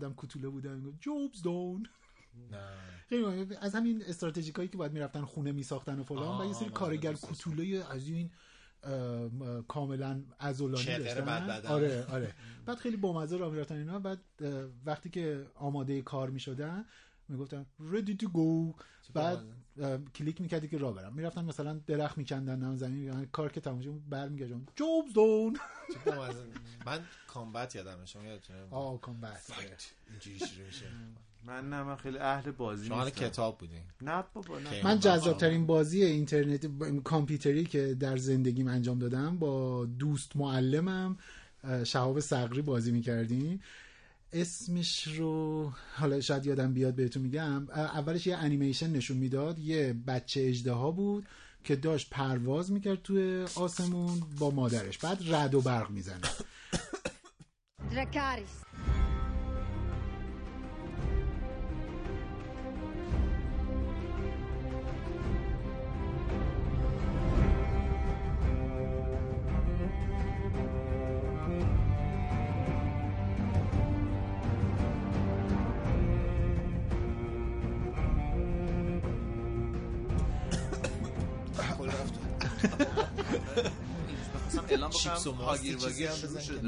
آدم کوتوله بودن می‌گفت جوبز دون. نه. از همین استراتژیکایی که باید می‌رفتن خونه میساختن و فلان و یه سری کارگر مثلا کوتوله از این کاملا عضلانی چقر داشتن. آره آره. بعد خیلی بامزه راه می‌رفتن اینا. بعد وقتی که آماده کار می‌شدن می‌گفتن ready to go. بعد کلیک می‌کردی که راه برم. می‌رفتن مثلا درخت میکندن نم زمین. کار که تمام شد دون چه بامزه. من کامبت یادمه شما یادتونه؟ آه کامبت. اینجوری شروع میشه. من نه من خیلی اهل بازی شما نیستم. کتاب بودین. نه بابا نه. من جذابترین بازی اینترنتی کامپیوتری که در زندگیم انجام دادم با دوست معلمم شهاب صقری بازی می‌کردیم. اسمش رو حالا شاید یادم بیاد بهتون میگم اولش یه انیمیشن نشون می‌داد یه بچه اجدها بود که داشت پرواز می‌کرد توی آسمون با مادرش بعد رد و برق می‌زنه. هاگیر واگیر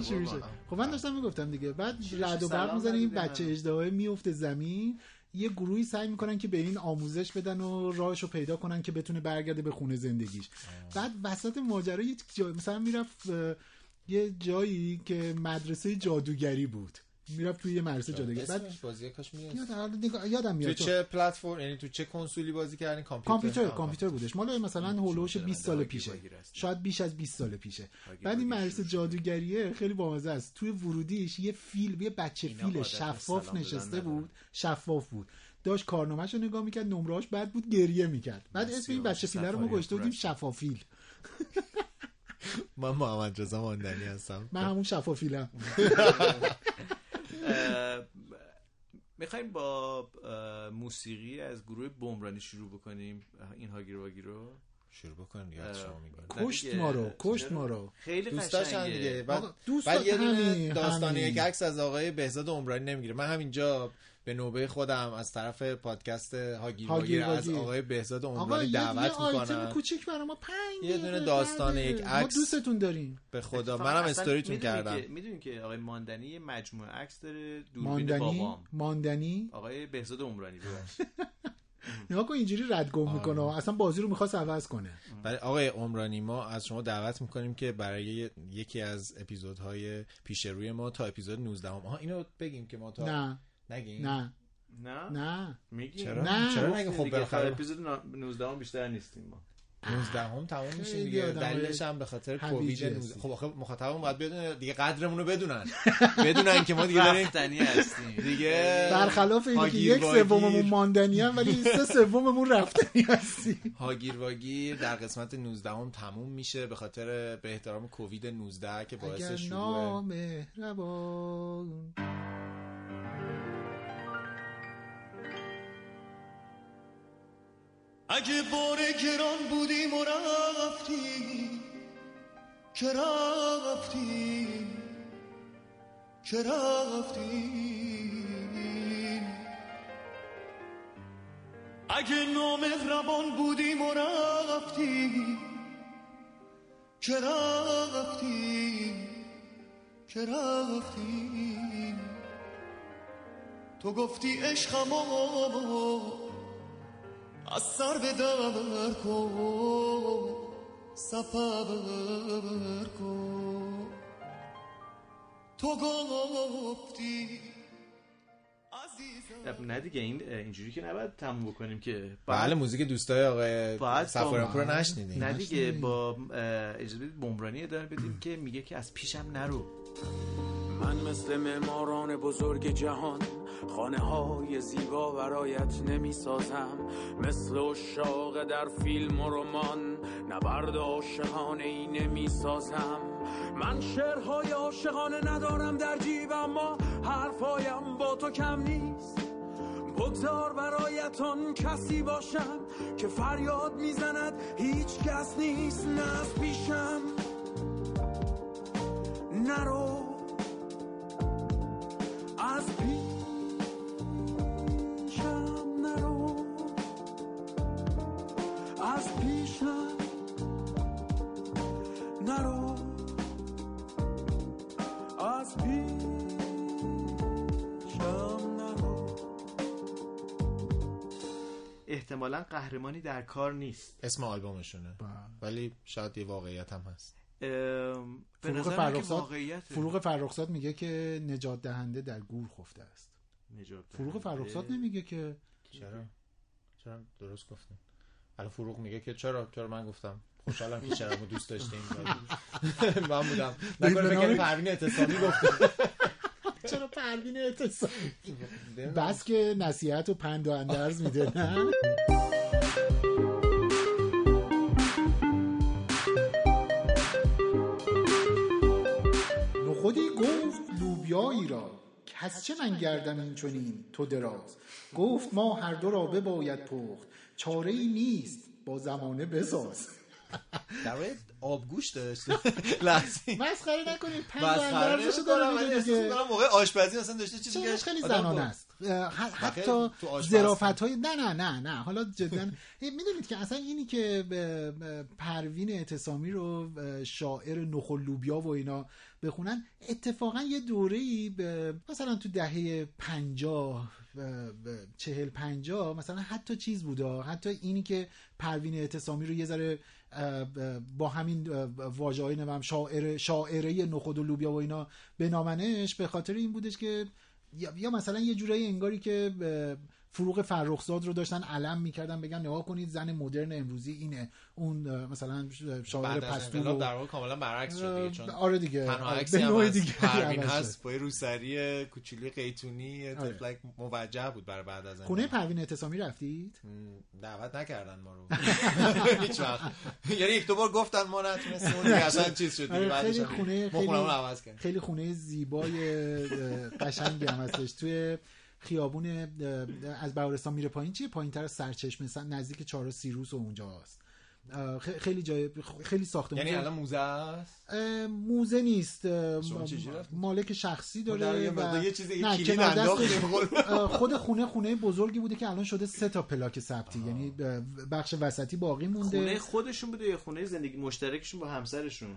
شروع شده. خب من داشتم می‌گفتم دیگه بعد رد و برق می‌زنه این بچه؟ اجدهای میفته زمین. یه گروهی سعی می‌کنن که به این آموزش بدن و راهشو پیدا کنن که بتونه برگرده به خونه زندگیش. بعد وسط ماجرا یه جا... مثلا می‌رفت یه جایی که مدرسه جادوگری بود. می‌رفت توی یه مدرسه جادوگری بعد بازی کاش میاد یادم یادم تو میاد چه پلتفرم یعنی تو چه کنسولی بازی کردین کامپیوتر؟ کامپیوتر. کامپیوتر بودش. مال مثلا هولوش 20 سال پیشه. شاید بیش از 20 سال پیشه. بعد این مدرسه جادوگریه خیلی بامزه است. توی ورودیش یه فیل یه بچه فیل شفاف نشسته بود. شفاف بود. داشت کارنامه‌شو نگاه می‌کرد نمرهاش بعد بود گریه می‌کرد. بعد اسم این بچه فیله رو ما گذاشته بودیم. شفافیل. من محمد رضا ماندنی هستم. من همون شفافیلم. می‌خوایم با موسیقی از گروه بمرانی شروع بکنیم این هاگیر واگیر رو شروع بکن از شما کشت. ما رو کشت؟ ما رو خیلی دوست داشتن قشنگه دیگه بعد, یه دونه همین، داستان همین. یک عکس از آقای بهزاد عمرانی نمی‌گیره من همینجا به نوبه خودم از طرف پادکست هاگیر هاگیر واگیر. از. آقای بهزاد آقا عمرانی دعوت می‌کنم. کوچیک برای ما پنج یه دونه داستان. یک ما عکس. دوستتون داریم. به خدا منم اصلا استوریتون کردم که می‌دونی که آقای ماندنی یه مجموعه عکس داره دوربین ماندنی؟ بابام. ماندنی؟ آقای بهزاد عمرانی نگاه کن اینجوری ردگم می‌کنه اصلا بازی رو می‌خواست عوض کنه. برای آقای عمرانی ما از شما دعوت می‌کنیم که برای یکی از اپیزودهای پیش روی ما تا اپیزود 19 هم آها اینو بگیم که ما تا نه. نگیم نه. نه؟ نه. میگی؟ چرا؟ نه. چرا نگیم خب بالاخره اپیزود 19 هم بیشتر نیستیم ما. 19 هم تمام میشه دیگه. دلیلش هم به خاطر کووید هستی. 19 خب آخه مخاطبمون باید بدونه دیگه قدرمون رو بدونن. بدونن که ما دیگه داریم رفتنی هستیم. دیگه برخلاف اینکه یک. سوممون ماندنی هم ولی سه سوممون رفتنی هستی هاگیر واگیر در قسمت 19 هم تموم میشه به خاطر به احترام کووید 19 که باعث اگر شروع اگه بار گران بودیم و رفتیم که رفتیم که رفتیم. اگه نامهربان بودیم و رفتیم که رفتیم که رفتیم. تو گفتی عشقمو از سر به در کن سفر کن تو گفتی نه دیگه این اینجوری که نباید تموم بکنیم که بله موزیک دوستای آقای باید سفاران با- رو نشنیدیم. نه دیگه با اجازه بدید بمرانی ادامه بدیم که میگه که از پیشم نرو. من مثل معماران بزرگ جهان خانه های زیبا برایت نمی سازم مثل اشاق در فیلم و رمان نبرد عاشقانه ای نمی سازم من شعرهای عاشقانه ندارم در جیب اما حرفایم با تو کم نیست. بگذار برایتان کسی باشم که فریاد می‌زند. هیچ کس نیست نه از پیشم. نرو. از از نرو. از نرو. احتمالا قهرمانی در کار نیست. اسم آلبومشونه. بله. ولی شاید یه واقعیت هم هست. به فروغ فرخزاد فروغ فرخزاد میگه که نجات دهنده در گور خفته است. نجات فروغ فرخزاد نمیگه که چرا؟ چرا درست گفتم الان فروغ میگه که چرا؟ چرا من گفتم؟ خوشحالم که چرا ما دوست داشتیم. من بودم. نکنه نام- پروین اعتصامی گفتم چرا پروین اعتصام بس که نصیحت و پند و اندرز میده نه؟ نخودی گفت لوبیایی را کس چه من گردم این چنین تو دراز؟ گفت ما هر دو را بباید پخت. چاره ای نیست. با زمانه بساز. در واقع آبگوش داشته لحظه. مسخره نکنید پند و مسخره اندرزشو نمی‌کنم، داره میگه موقع آشپزی مثلا داشته چیزی که خیلی زنانه است. حتی ظرافت های نه نه نه نه. حالا جدا. می‌دونید که اصلا اینی که پروین اعتصامی رو شاعر نخل لوبیا و اینا بخونن اتفاقا یه دوره ای مثلا تو دهه پنجاه چهل پنجاه مثلا حتی چیز بوده. حتی اینی که پروین اعتصامی رو یه ذره با همین واژه های نمیم شاعر شاعره نخود و لوبیا و اینا بنامنش به خاطر این بودش که یا, مثلا یه جورایی انگاری که فروغ فرخزاد رو داشتن علم می‌کردن بگن نگاه کنید زن مدرن امروزی اینه. اون مثلا شاعر بعد از پستو انقلاب و در واقع کاملا برعکس شد دیگه چون آره دیگه. آره، به نوع دیگه پروین. هست با روسری کوچولی قیتونی آره. موجه بود برای بعد از خونه. پروین اعتصامی رفتید؟ دعوت نکردن ما رو. هیچ وقت. یعنی یک دو بار گفتن ما نتونستیم اون اصلا چیز شد آره، بعدش خونه خیلی رو خونه زیبای قشنگی هم هستش. توی خیابون از بهارستان میره پایین. چیه؟ پایین تر از سرچشمه. نزدیک چهار سیروس و اونجاست. خیلی جای خیلی ساخته. یعنی الان موزه است؟ موزه نیست؟ مالک شخصی داره و یه اه، خود خونه خونه بزرگی بوده که الان شده سه تا پلاک ثبتی. یعنی بخش وسطی باقی مونده. خونه خودشون بوده یا خونه زندگی مشترکشون با همسرشون؟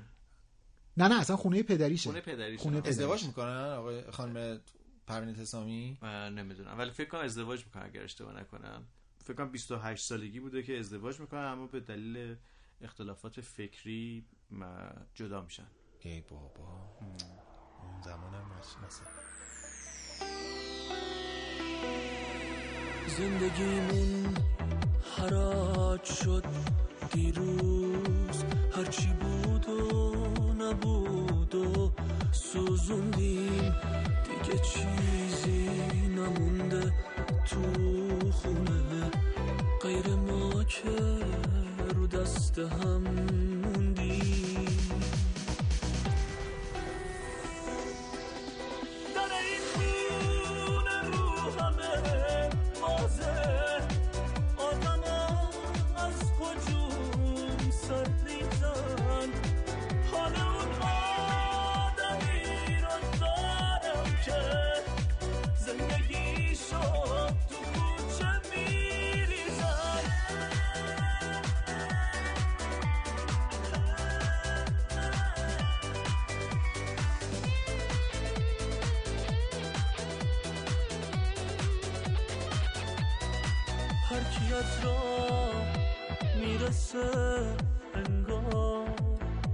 نه نه اصلا خونه پدریشه. خونه پدریشون خونه. ازدواج می‌کنن آقای خانم پروین من نمی‌دونم. ولی فکر کنم ازدواج می‌کنن اگر اشتباه نکنم. فکر کنم 28 سالگی بوده که ازدواج می‌کنن اما به دلیل اختلافات فکری جدا میشن ای بابا. اون زمانم مثلا. زندگیمون حراج شد دیروز. هرچی بود و نبود. سوزوندیم. دیگه چیزی نمونده تو خونه. غیر ما که رو دست هم هر کی از راه می‌رسه انگار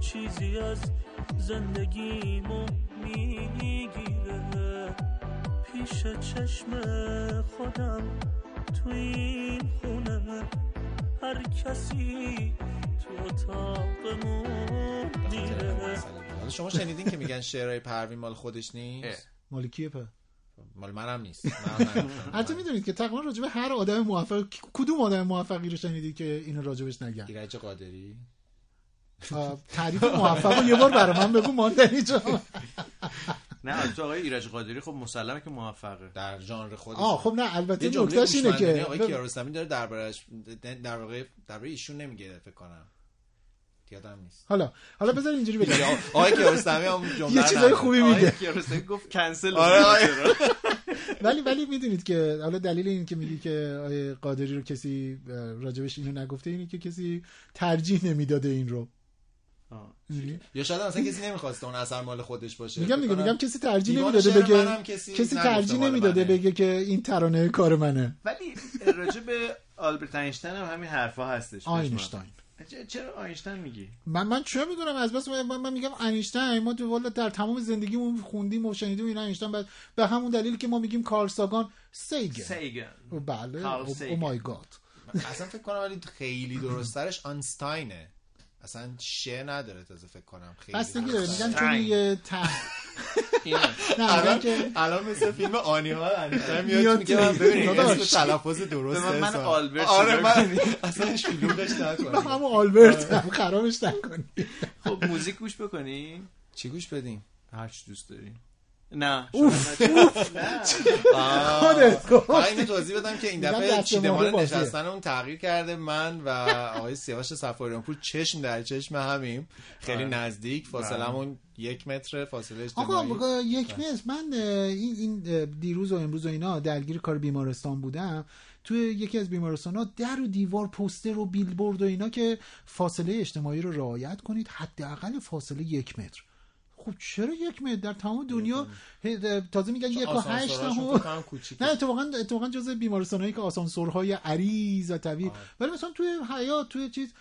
چیزی از زندگیمو می‌گیره. پیش چشم خودم تو این خونه. هر کسی تو اتاقمون میره. حالا شما شنیدین که میگن شعرهای پروین مال خودش نیست؟ مال کیه په مال منم نیست. حتی می‌دونید که تقریبا راجب هر آدم موفق کدوم آدم موفقی رو شنیدی که اینو راجبش نگن؟ ایرج قادری. تعریف موفق رو یه بار برای من بگو ماندنی جان نه البته آقای ایرج قادری خب مسلمه که موفقه. در ژانر خودش آه خب نه البته نکتهش اینه که آقای کیارستمی داره دربارش در واقع درباره ایشون نمیگه فکر کنم. یادم نیست. حالا حالا بذار اینجوری بگم. آقای کیارستمی هم جمله یه چیزای. خوبی آقای میگه کیارستمی گفت کنسل آره آره ولی ولی می‌دونید که حالا دلیل این که میگی که آیه قادری رو کسی راجبش اینو نگفته اینه که کسی ترجیح نمی‌داده این رو؟ یا شاید اصلا کسی نمی‌خواسته اون اثر مال خودش باشه. میگم میگم میگم کسی ترجیح نمی‌داده بگه کسی کسی ترجیح نمی‌داده. بگه که این ترانه کار منه. ولی راجع به آلبرت اینشتین هم همین حرفا هستش. آینشتاین. چرا آینشتین میگی؟ من من چه می‌دونم؟ از بس من, من میگم اینشتین ما تو والا در تمام زندگیمون خوندیم و شنیدیم این اینشتین بعد به همون دلیل که ما میگیم کارل ساگان سیگن. سیگن. بله. او. مای گاد. اصلا فکر کنم ولی خیلی درسترش آنستاینه. اصلا شه نداره تازه فکر کنم. خیلی داره. درست‌تره. میگن چون یه ته الان که الان مثل فیلم آنی ها میاد میگه من تو- ببینید. اسم تلفظ درست به من-. آلبرت آره من اصلا شلوغش من نکنیم همون آلبرت هم. خرابش نکنی. خب موزیک گوش بکنی؟ چی گوش بدیم؟ هر چی دوست داری. نه اوف. خودت گفت. اینو توضیح بدم که این دفعه چیدمان. نشستن اون تغییر کرده من و آقای سیاوش سفاریان پور چشم در چشم همیم. خیلی آره. نزدیک. فاصلمون یک متر فاصله آقا اجتماعی بگا یک مصر من اه، این دیروز و امروز و اینا درگیر کار بیمارستان بودم. توی یکی از بیمارستان ها در و دیوار پوستر و بیلبورد و اینا که فاصله اجتماعی رو رعایت کنید حداقل فاصله یک متر. خب چرا یک متر در تمام دنیا تازه میگن یک و هشت هم. نه اتفاقا اتفاقا جز بیمارستانایی که آسانسورهای عریض و طویل ولی مثلا توی حیات توی چیز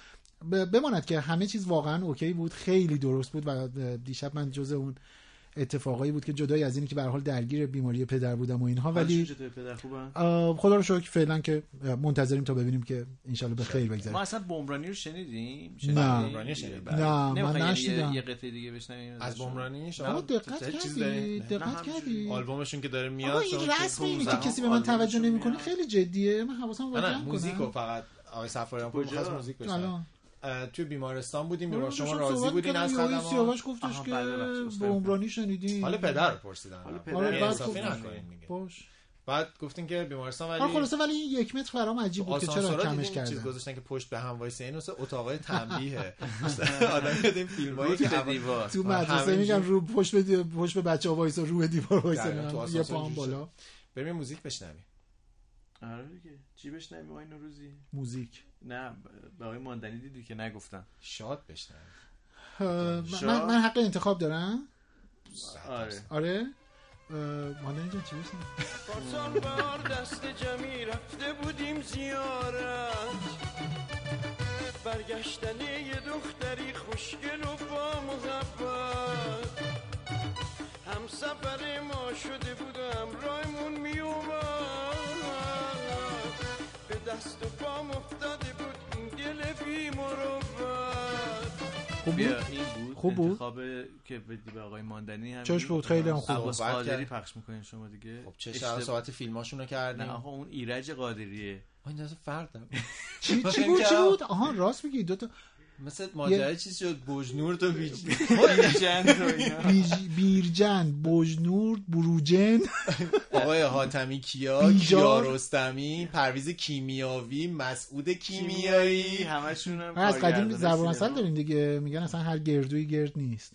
بماند که همه چیز واقعا اوکی بود خیلی درست بود و دیشب من جز اون اتفاقایی بود که جدای از اینی که به هر حال درگیر بیماری پدر بودم و اینها ولی پدر خوبن خدا رو شکر فعلا که منتظریم تا ببینیم که انشالله به خیر ما بگذره اصلا بمرانی رو شنیدیم؟ نه. بمرانی شنیدیم. نه من نمی‌خوای یه- نشیدم یه قطعه دیگه بشنویم؟ از؟ بمرانی شما دقت کردی؟ دقت. کردی؟ آلبومشون که داره آقا میاد این چون که رسم اینه که 15 کسی به من توجه نمی‌کنه. خیلی جدیه. من حواسم رو جمع کنم. رو فقط آقای سفاریان پور کجا؟ می‌خواست موزیک بشنوه. توی بیمارستان بودیم آره، بیمار شما داشتم راضی بودین از خدمات. سیاوش گفتش که بله، بله، به عذرخواهی عمرانی شنیدی؟ حال پدر رو پرسیدن. حالا آره، پدر آره، گفتم. نکنین دیگه. باش. بعد گفتین که بیمارستان ولی آره خلاصه ولی این یک متر برام عجیب بود که چرا کمش دیدین چیز کردن؟ گذاشتن که پشت به هم وایسه این مثل اتاقای تنبیهه. آدم یاد این فیلمایی که دیوار. تو آره، مدرسه. میگن رو پشت به پشت به بچه‌ها وایسا رو به دیوار تو یه پام بالا. بریم موزیک بشنویم. آره دیگه. چی بشنویم؟ آقای نوروزی. موزیک. نه به آقای ماندنی دیدی که نگفتم. شاد شا- من, من حق انتخاب دارم؟ آره. آره؟ مادر اینجا چی پارسال بار دست جمعی رفته بودیم زیارت. برگشتن یه دختری خوشگل و با محبت هم سفر ما شده بود و همراهمون می اومد به دست و پام افتاده خوب بود خوب بود؟ انتخاب که بدی به آقای ماندنی هم چش بود خیلی هم خوب عباس قادری. پخش می‌کنین شما دیگه. خب چه اشتباه- صحبت فیلماشون رو نه آقا اون ایرج قادریه. این اصلا فرق داره چی چی بود چی بود؟ آها راست میگی دو تا مثل ماجرای چیز شد بوجنور تو بیج ایرجند و اینا. بیج- بیرجن بجنور بروجن آقای حاتمی کیا بیجار. کیا رستمی پرویز کیمیاوی مسعود کیمیایی. همشون هم از قدیم مثل سینما. داریم دیگه. میگن اصلا هر گردوی گرد نیست.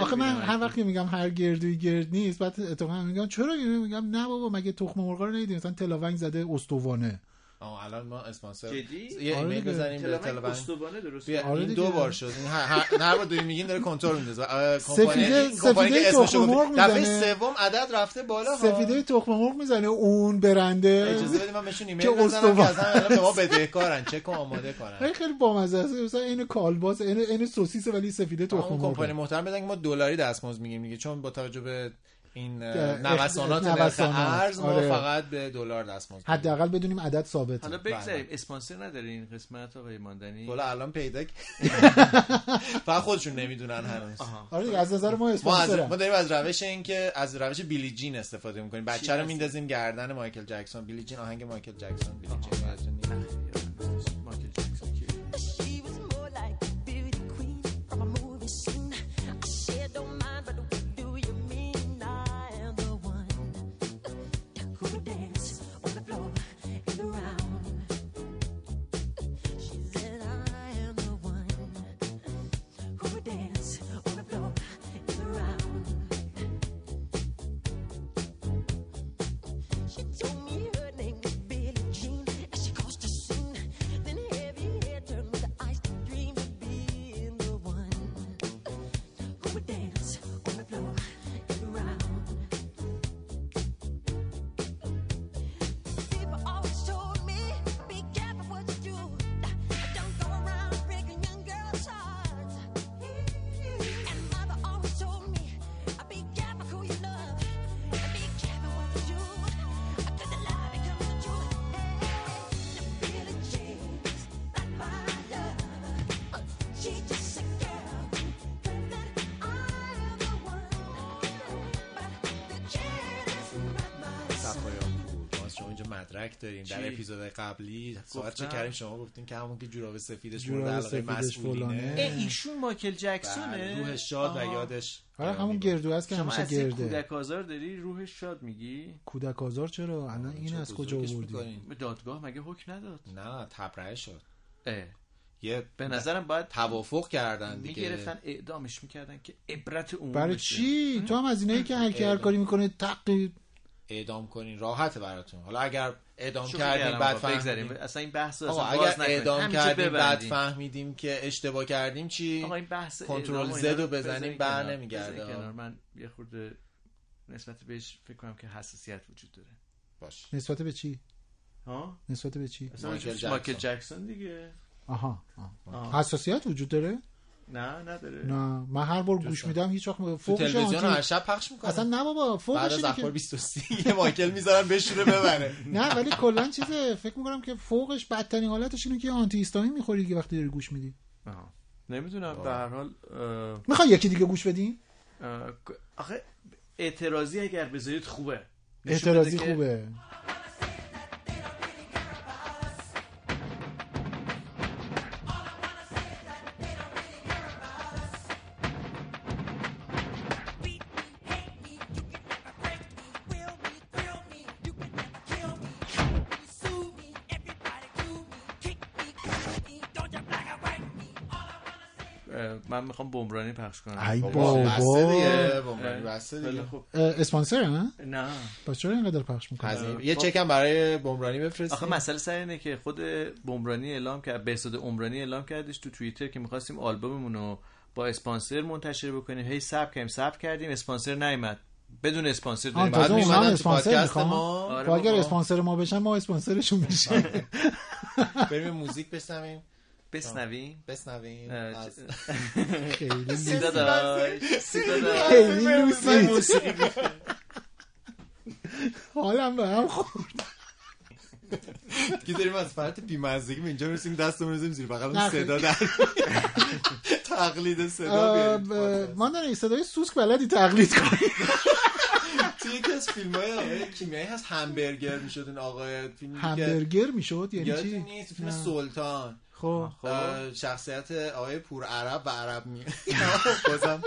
آخه من هر وقت که میگم هر گردوی گرد نیست بعد اتفاقا میگم چرا؟ میگم نه بابا مگه تخم مرغ رو ندیدی؟ مثلا تلاونگ زده استوانه. آه الان ما اسپانسر جدی؟ یه آره ایمیل. بزنیم به استوانه درست آره این. دو بار شد این هر بار داریم میگین داره کنترل میندازه کمپانی سفیده که اسمشو تخم مرغ گفتی دفعه می‌زنه. سوم عدد رفته بالا ها. سفیده تخم مرغ می‌زنه اون برنده اجازه بدیم من بهشون ایمیل که بزنم. که اصلا الان به ما بدهکارن چک و آماده کنن خیلی بامزه است مثلا این کالباس این این سوسیس ولی سفیده تخم اون کمپانی مرغ محترم بدن که ما دلاری دستمزد میگیم دیگه چون با توجه به این نوسانات نرخ نوسانات. ارز ما آره. فقط به دلار دستمزد. حداقل بدونیم عدد ثابته. حالا بگذاریم اسپانسر نداره این قسمت آقای ماندنی؟ حالا الان پیدا فقط خودشون نمی‌دونن هنوز. آها. آره دیگه، از نظر ما اسپانسر ما داریم از روش این که از روش بیلی جین استفاده می‌کنیم. بچه رو؟ میندازیم گردن مایکل جکسون. بیلی جین آهنگ مایکل جکسون. بیلی جین. قبلی صحبت چه. کردیم؟ شما گفتیم که همون که جوراب سفیدش مورد علاقه مسئولینه. ایشون مایکل جکسونه؟ بله، روحش شاد و. یادش آره همون گردو است که شما همیشه گرده. کودک آزار داری؟ روحش شاد میگی؟ کودک آزار چرا؟ الان. این از کجا آوردی؟ دادگاه مگه حکم نداد؟ نه تبرئه شد. اه. یه به نظرم باید توافق کردن دیگه. می‌گرفتن اعدامش می‌کردن که عبرت عموم برای. چی؟ تو هم از اینایی که هر کی هر کاری می‌کنه تقی اعدام کنین راحته براتون حالا اگر اعدام کردیم بعد فهمیدیم اصلا این بحث اصلا باز اگر. اعدام کردیم بعد. فهمیدیم که اشتباه کردیم چی آقا این بحث کنترل زد رو بزنیم بر کنار. نمیگرده. من یه خورده نسبت بهش فکر کنم که حساسیت وجود داره باش نسبت به چی ها نسبت به چی مایکل جکسون. جکسون دیگه آها آه. آه. حساسیت وجود داره نه نداره. نه من هر بار گوش میدم هیچ وقت فوقش تلویزیون هر شب پخش می‌کنن اصلا نه بابا بعد فوقش از اینه اخبار که 23 یه مایکل می‌ذارن بشوره ببره. نه ولی کلا چیزه فکر می‌کنم که فوقش بدترین حالتش اینه که آنتی هیستامین می‌خوری دیگه وقتی داری گوش میدی. آها. نمی‌دونم به هر حال می‌خوای یکی دیگه گوش بدیم آخه اعتراضی اگر بذارید خوبه. اعتراضی که خوبه. من می‌خوام بمرانی پخش کنم. ای بابا. بابا. بسته دیگه بمرانی بسته دیگه. اسپانسر نه؟ نه. پس چرا اینقدر پخش می‌کنه هزینه یه چک هم برای بمرانی بفرستیم آخه مسئله سر اینه که خود بمرانی اعلام کرد بهزاد عمرانی اعلام کردش تو توییتر که می‌خواستیم آلبوممون رو با اسپانسر منتشر بکنیم. هی ساب کردیم ساب کردیم اسپانسر نیومد. بدون اسپانسر داریم بعد تو اسپانسر ما. آره خب اگر. اسپانسر ما بشن ما اسپانسرشون میشیم بریم موزیک بشنویم. بسنویم بسنویم خیلی سیدا داشت سیدا داشت خیلی موسیقی حالم به هم خورد. که داریم از فرط بیمزگی به اینجا می‌رسیم دستمون رو زیر بغل اون صدا در تقلید صدا ب- ما داریم صدای سوسک بلدی تقلید کنیم. توی یکی از فیلم های آقای کیمیایی هست همبرگر می‌شد این آقای همبرگر می‌شد؟ یعنی چی؟ نیست؟ فیلم. سلطان. خب اه، شخصیت آقای پور عرب و عرب می بازم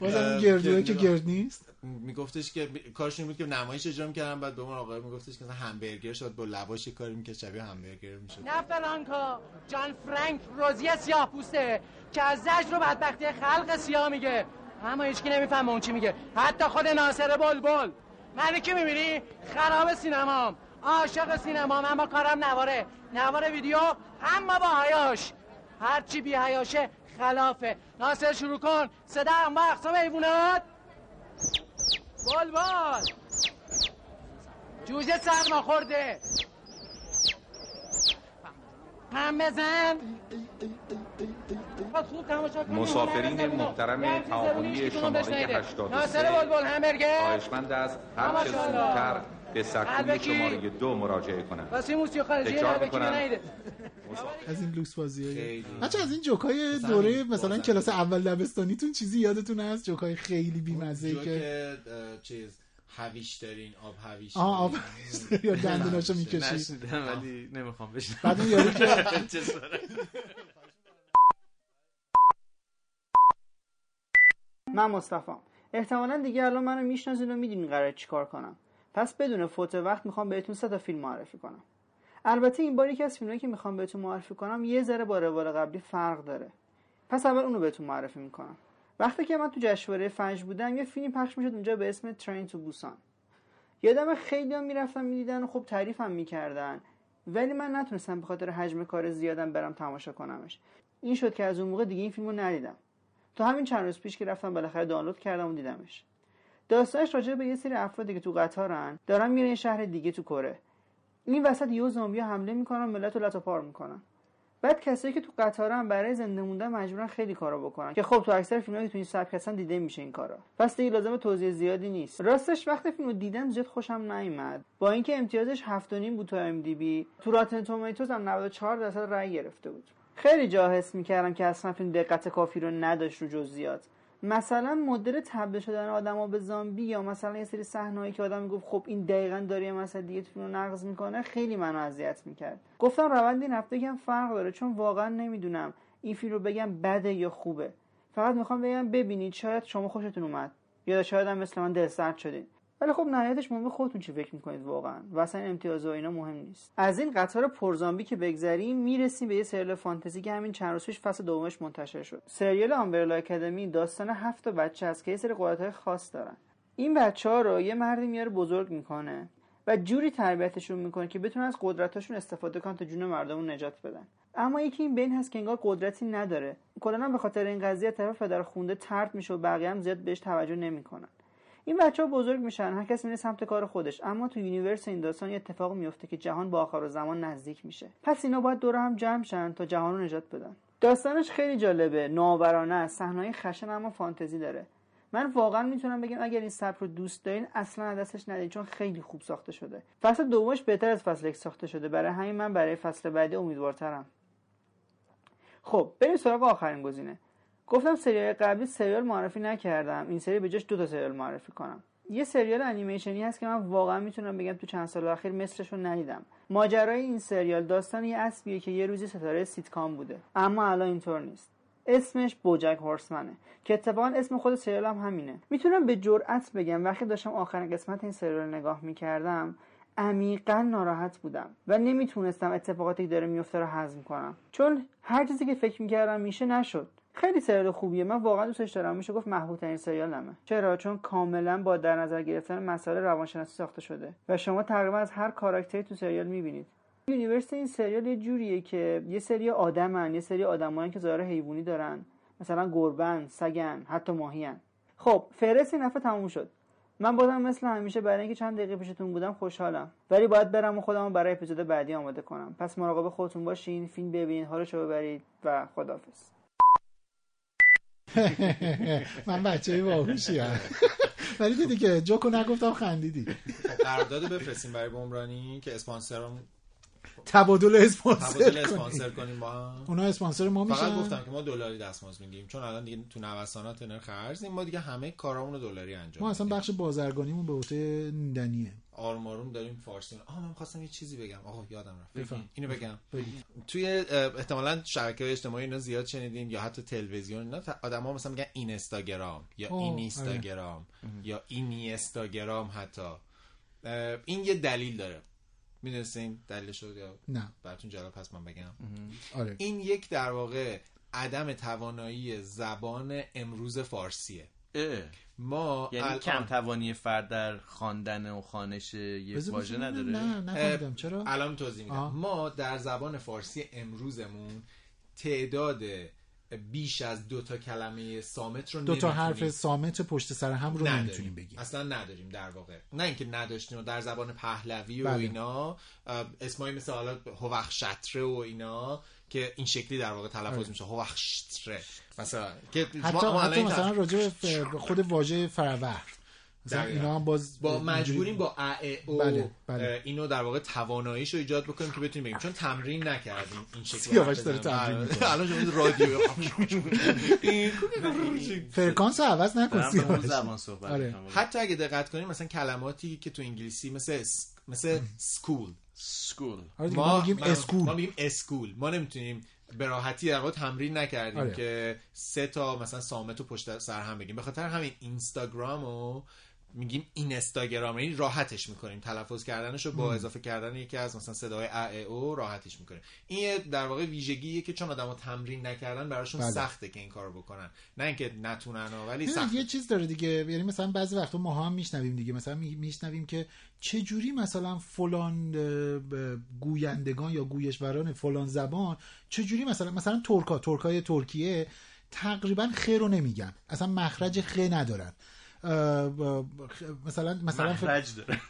بازم گردوه که. گرد نیست. میگفتش که کارش این بود که نمایش اجرا می‌کردن بعد به اون آقای میگفتش که همبرگر شد با لباش کاری می‌کرد شبیه همبرگر می‌شد. نه فلانکا جان فرانک روزی سیاه پوسته که از زجر و بدبختی خلق سیاه میگه. اما هیچکی نمی‌فهمه اون چی میگه. حتی خود ناصر بلبل. من که می‌بینی؟ خراب سینمام. عاشق سینمام اما کارم نواره. نوار ویدیو اما با حیاش. هرچی بی حیاشه خلافه. ناصر شروع کن. صدا هم با اقسام ایوونات بلبل جوجه سرما خورده. هم بزن. کنید. مسافرین. محترم تعاونی شماره بشنیده. 83 ناصر بلبل همبرگر خواهشمند است هر چه. زودتر به سکوی. شماره دو مراجعه کنند واسه موسیقی خارجی از این لوکس بازی. بچه از این جوکای دوره مثلا. کلاس اول دبستانیتون چیزی یادتون هست؟ جوکای خیلی بیمزه که چیز هویش دارین آب هویش آه آب دارین. یا دندوناشو می‌کشی نشنیدم ولی نمی‌خوام بشنم. بعد اون یارو که من مصطفی احتمالا دیگه الان منو می‌شناسین و می‌دونین قرار چیکار کنم. پس بدون فوت وقت می‌خوام بهتون سه تا فیلم معرفی کنم. البته این بار یکی از فیلمایی که می‌خوام بهتون معرفی کنم یه ذره با روال قبلی فرق داره. پس اول اونو بهتون معرفی می‌کنم. وقتی که من تو جشنواره فنج بودم یه فیلم پخش می‌شد اونجا به اسم ترین تو بوسان یادم خیلی هم می‌رفتن می‌دیدن و خب تعریفم می‌کردن. ولی من نتونستم به خاطر حجم کار زیادم برم تماشا کنمش. این شد که از اون موقع دیگه این فیلم رو ندیدم. تا همین چند روز پیش که رفتم بالاخره دانلود کردم و دیدمش. داستانش راجع به یه سری افرادی که تو قطارن. دارن میرن یه شهر دیگه تو کره. این وسط یهو زامبیا حمله می‌کنن ملت رو پار می‌کنن. بعد کسایی که تو قطارن برای زنده موندن مجبورن خیلی کارا بکنن. که خب تو اکثر فیلمایی تو این سبک هستن دیده میشه این کارا. پس دیگه لازم توضیح زیادی نیست. راستش وقتی فیلم رو دیدم زیاد خوشم نیومد. با اینکه امتیازش 7.5 بود تو ام دی بی تو راتن تومیتوز هم 94 درصد رأی گرفته بود. خیلی جا حس می‌کردم که اصلا فیلم دقت کافی رو نداشت رو جزئیات. مثلا مدل تبدیل شدن آدما به زامبی یا مثلا یه سری صحنه‌ای که آدم می‌گفت خب این دقیقا داره یه مسئله دیگه رو نقض می‌کنه خیلی منو اذیت می‌کرد. گفتم روند این هفته فرق داره چون واقعا نمی‌دونم این فیلم رو بگم بده یا خوبه. فقط می‌خوام بگم ببینید شاید شما خوشتون اومد. یا شاید هم مثل من دلسرد شدین. ولی خب نهایتش مهم خودتون چی فکر می‌کنید واقعا و اصلا امتیاز و اینا مهم نیست. از این قطار پرزامبی که بگذریم می‌رسیم به یه سریال فانتزی که همین چند روز پیش فصل دومش منتشر شد. سریال آمبرلا اکادمی داستان هفت تا بچه است که یه سری قدرت‌های خاص دارن. این بچه ها رو یه مردی میاره بزرگ می‌کنه و جوری تربیتشون می‌کنه که بتونن از قدرتاشون استفاده کنن تا جون مردمون نجات بدن. اما یکی این بین هست که انگار قدرتی نداره. کلا به خاطر این قضیه طرف پدر خونده طرد میشه و بقیه هم زیاد بهش توجه نمی‌کنن. این بچه ها بزرگ میشن هر کس میره سمت کار خودش. اما تو universe این داستان یه اتفاق میفته که جهان به آخر زمان نزدیک میشه. پس اینا باید دور هم جمع شن تا جهان رو نجات بدن. داستانش خیلی جالبه. نوآورانه است. صحنه‌های خشن اما فانتزی داره. من واقعا می‌تونم بگم اگر این سبک رو دوست دارین اصلا از دستش ندید چون خیلی خوب ساخته شده. فصل دومش بهتر از فصل یک ساخته شده. برای همین من برای فصل بعدی امیدوارترم. خب بریم سراغ آخرین گزینه. گفتم سریال قبلی سریال معرفی نکردم. این سری به جاش دو تا سریال معرفی کنم. یه سریال انیمیشنی هست که من واقعا می‌تونم بگم تو چند سال اخیر مثلش رو ندیدم. ماجرای این سریال داستان یه اسبیه که یه روزی ستاره سیتکام بوده. اما الان اینطور نیست. اسمش بوجک هورسمنه که اتفاقا اسم خود سریال هم همینه. می‌تونم به جرئت بگم وقتی داشتم آخرین قسمت این سریال نگاه می‌کردم عمیقا ناراحت بودم و نمی‌تونستم اتفاقاتی که داره میفته رو هضم کنم. چون هر چیزی که فکر می‌کردم میشه نشد. خیلی سریال خوبیه. من واقعا دوستش دارم. میشه گفت محبوب ترین سریالمه. چرا؟ چون کاملا با در نظر گرفتن مسائل روانشناسی ساخته شده. و شما تقریبا از هر کاراکتری تو سریال می‌بینید. universe این سریال یه جوریه که یه سری آدمن یه سری آدمایی که ظاهر حیوانی دارن. مثلا گربن سگن حتی ماهیان. خب فهرست این تموم شد. من بازم مثل همیشه برای اینکه چند دقیقه پیشتون بودم خوشحالم. ولی باید برم و خودم برای اپیزود بعدی آماده کنم. پس مراقب خودتون باشین فیلم ببینید حالشو ببرید و خداحافظ. من بچه باهوشی ولی دیدی که جوکو نگفتم خندیدی. قرارداد بفرستیم برای بمرانی که اسپانسرمون تبادل اسپانسر تبادل. اسپانسر کنیم با هم. اونا اسپانسر ما فقط میشن. گفتم که ما دلاری دستمزد می‌گیریم. چون الان دیگه تو نوسانات نرخ ارز ما دیگه همه کارامون رو دلاری انجام ما اصلا. بخش بازرگانیمون به عهده نوندنیه آروم آروم داریم فارسی آها من خواستم یه چیزی بگم. آها یادم رفت. بفهم. اینو بگم. بگید. توی احتمالاً شبکه های اجتماعی اینا زیاد شنیدین یا حتی تلویزیون اینا. آدم ها مثلا میگن این استاگرام یا این اینستاگرام یا اینی استاگرام حتی این یه دلیل داره. می‌دونستین دلیلش رو یا نه. براتون جالب هست من بگم. آره. این یک در واقع عدم توانایی زبان امروز فارسیه. اه. ما یعنی الان- کم توانی فرد در خواندن و خانش یه واژه. نداره نه نفهمیدم چرا الان توضیح میدم آه. ما در زبان فارسی امروزمون تعداد بیش از دو تا کلمه سامت رو دو تا نمیتونیم- حرف سامت پشت سر هم رو نداریم. نمی‌تونیم بگیم اصلا نداریم در واقع نه اینکه نداشتیم و در زبان پهلوی و بله. اینا اه، اسمایی مثل حالا هوخشتره و اینا که این شکلی در واقع تلفظ آره. میشه هوخشتره مثلا که حتی, ما- حتی مثلا راجع به خود واژه فرور مثلا. اینا هم باز با مجبوریم با ا ا او بله، بله. اه، اینو در واقع تواناییشو ایجاد بکنیم که بتونیم بگیم چون تمرین نکردیم این شکلی سیاوش داره. تمرین. می‌کنه. الان شما رادیو فرکانس عوض نکن. زبان صحبت آره. حتی اگه دقت کنیم مثلا کلماتی که تو انگلیسی مثل مثل school school آره ما میگیم اسکول ما میگیم اسکول ما نمی‌تونیم به راحتی در تمرین نکردیم آره. که سه تا مثلا صامت رو پشت سر هم بگیم. به خاطر همین اینستاگرام رو میگیم این استاگرام یعنی راحتش می‌کنیم. تلفظ کردنش رو با اضافه کردن یکی از مثلا صدای ا ا او راحتش می‌کنیم. این یه در واقع ویژگیه که چون آدما تمرین نکردن براشون بله. سخته که این کارو بکنن. نه اینکه نتونن ولی نه، سخته. یه چیز داره دیگه. یعنی مثلا بعضی وقتا ما هم میشنویم دیگه. مثلا می- میشنویم که چه جوری مثلا فلان گویندگان یا گویشوران فلان زبان چه جوری مثلا مثلا ترکا. ترکای ترکیه تقریبا خ رو نمیگن. اصلا مخرج خ ندارن. مثلا مثلا فکر- مخرج داره.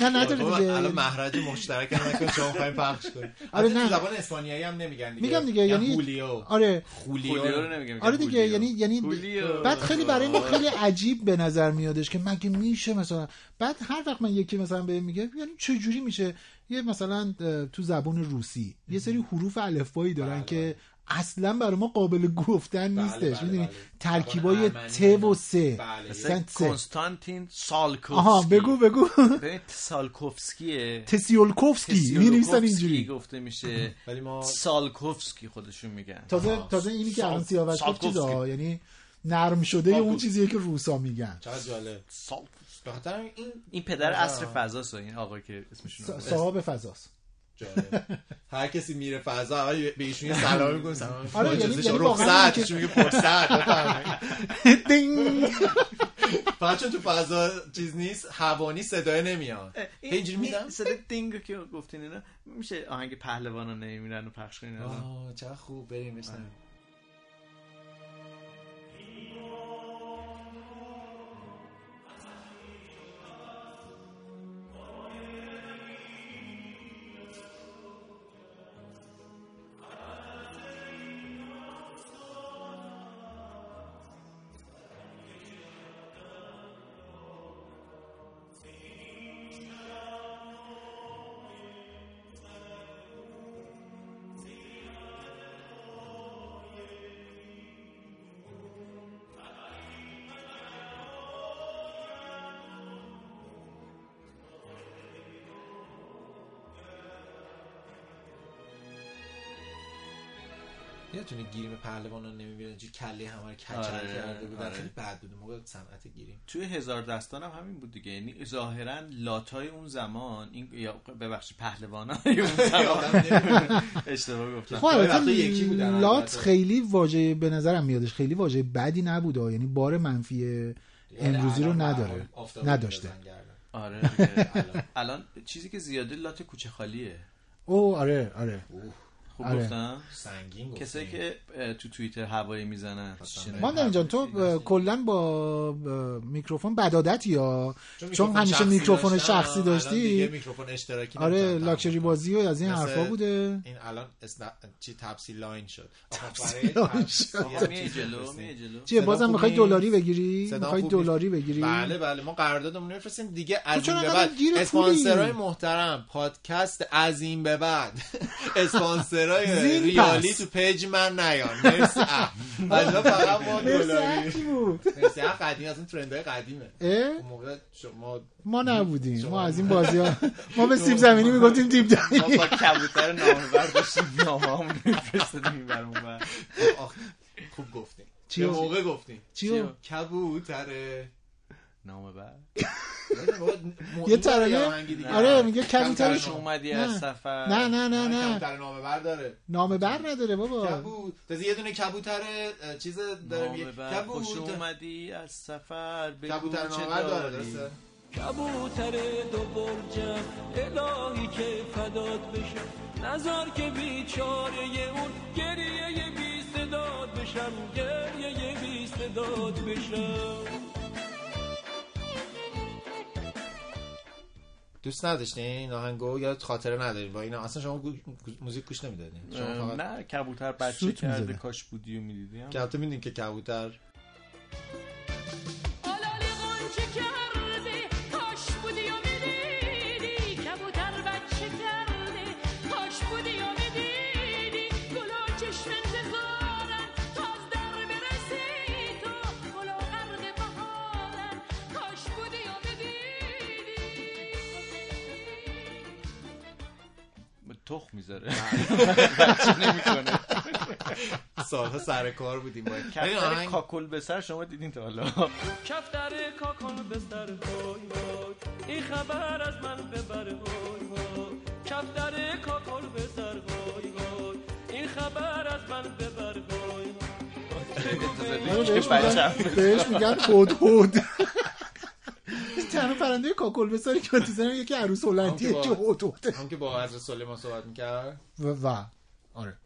نه نداره دیگه. الان مخرج مشترک هم نکن شما خواهیم پخش کنیم آره، نه. زبان اسپانیایی هم نمیگن دیگه. میگم دیگه، یعنی- هولیو آره. خولیو خولیو رو نمیگم آره دیگه یعنی یعنی خولیو. بعد خیلی برای ما خیلی عجیب به نظر میادش که مگه میشه مثلا بعد هر وقت من یکی مثلا به میگه یعنی چه جوری میشه؟ یه مثلا تو زبان روسی یه سری حروف الفبایی دارن بله، که اصلا برای ما قابل گفتن بله، نیستش. بله، می‌دونی بله. ترکیبای ت و س. بله. مثلا. کنستانتین سالکوفسکی. آها بگو بگو. ببین سالکوفسکیه تسیولکوفسکی. می نویسن اینجوری. گفته میشه. ولی ما سالکوفسکی خودشون میگن. تازه تازه اینی که الان سیاوش گفت چیزا. یعنی نرم شده اون. چیزیه که روسا میگن. چقدر جالب. این این پدر. عصر فضاست این آقا که س- صاحب فضاست. جالب. هر کسی میره فضا به ایشون یه سلام می‌کنه سلام آره، اجازه یعنی- یعنی واقعا رخصت ایشون میگه فرصت بفرمایید. دینگ. فقط چون تو فضا چیز نیست هوانی صدای نمیاد. اینجوری میدم؟ صدا دینگ که گفتین اینا میشه آهنگ پهلوانا نمیرن و پخش کنین؟ آه چقدر خوب. بریم بشنویم. یادتونه گیریم پهلوان رو نمی‌بینن چی کله همه رو کچل آره، کرده بودن. آره. خیلی بد بود موقع صنعت گیریم. توی هزار دستان هم همین بود دیگه. یعنی ظاهرا لاتای اون زمان این یا ببخشید پهلوانای اون زمان. اشتباه گفتم. خب یکی بودن لات. خیلی واژه به نظرم میادش خیلی واژه بدی نبوده یعنی بار منفی امروزی رو نداره. نداشته. آره. الان. چیزی که زیاده لات کوچه خالیه. او آره آره. خوب آره. گفتم؟ سنگین گفتیم. کسایی که تو توییتر هوایی می‌زنن. ماندنی جان تو کلا با میکروفون بدادتی یا؟ چون همیشه میکروفون شخصی داشتی؟ میکروفون اشتراکی آره لاکچری. بازی و از این حرفا بوده. این الان اسنا... چی تپسی لاین شد. تپسی لاین شد. میای جلو میای جلو. چیه بازم می‌خوای؟ دلاری بگیری؟ می‌خوای دلاری بگیری؟ بله بله ما قراردادمون رو میفرستیم. دیگه از این به بعد؟ اسپانسرای محترم پادکست از این به بعد. اسپانسرای زین ریالی پس. تو پیج من نیان. مرسی. اه. اینجا فقط ما مرسی دلاری مرسی. اه، قدیم از این ترندهای قدیمه. اه؟ اون موقع شما ما نبودیم. شما ما از این بازی ها ما به سیب زمینی می‌گفتیم دیپ ما دایی با کبوتر نامه برداشتیم نامه همون میفرستدیم این بر اون بر. آخ، خوب گفتیم. چیو؟ به موقع گفتیم. چیو؟ کبوتره. نامه بر یه ترانه آره میگه کبوتر کبوترش نامه. اومدی. از سفر. نه نه نه نه کبوتر نامه بر داره. نامه بر نداره بابا. کبوت تازه یه دونه کبوتر چیز داره میگه. بر. خوش کبوتر اومدی از سفر کبوتر نامه بر داره درسته؟ کبوتر دو برجم الهی که فداد بشه. نظر که بیچاره اون گریه بی صداد بشم. گریه بی صداد بشم. دوست نداشتین؟ این آهنگو یا خاطره ندارین؟ با اینا اصلا شما موزیک گوش نمی‌دادین. شما فقط نه کبوتر بچه کرده. کاش بودی و می‌دیدیم که البته می‌دونین که کبوتر. تخ می‌ذاره. بچه نمی‌کنه سالها سر کار بودیم. باید کفتر کاکل به سر شما دیدین تا حالا. کفتر کاکل به سر این خبر از من ببر کفتر کاکل به سر این خبر از من ببر بهش. میگن بهش میگن هود هود تنها پرنده کاکل بساری که تو زنم یکی عروس هلندیه که هوده هم که با حضرت سلیمان صحبت می‌کرد؟ و, و. آره.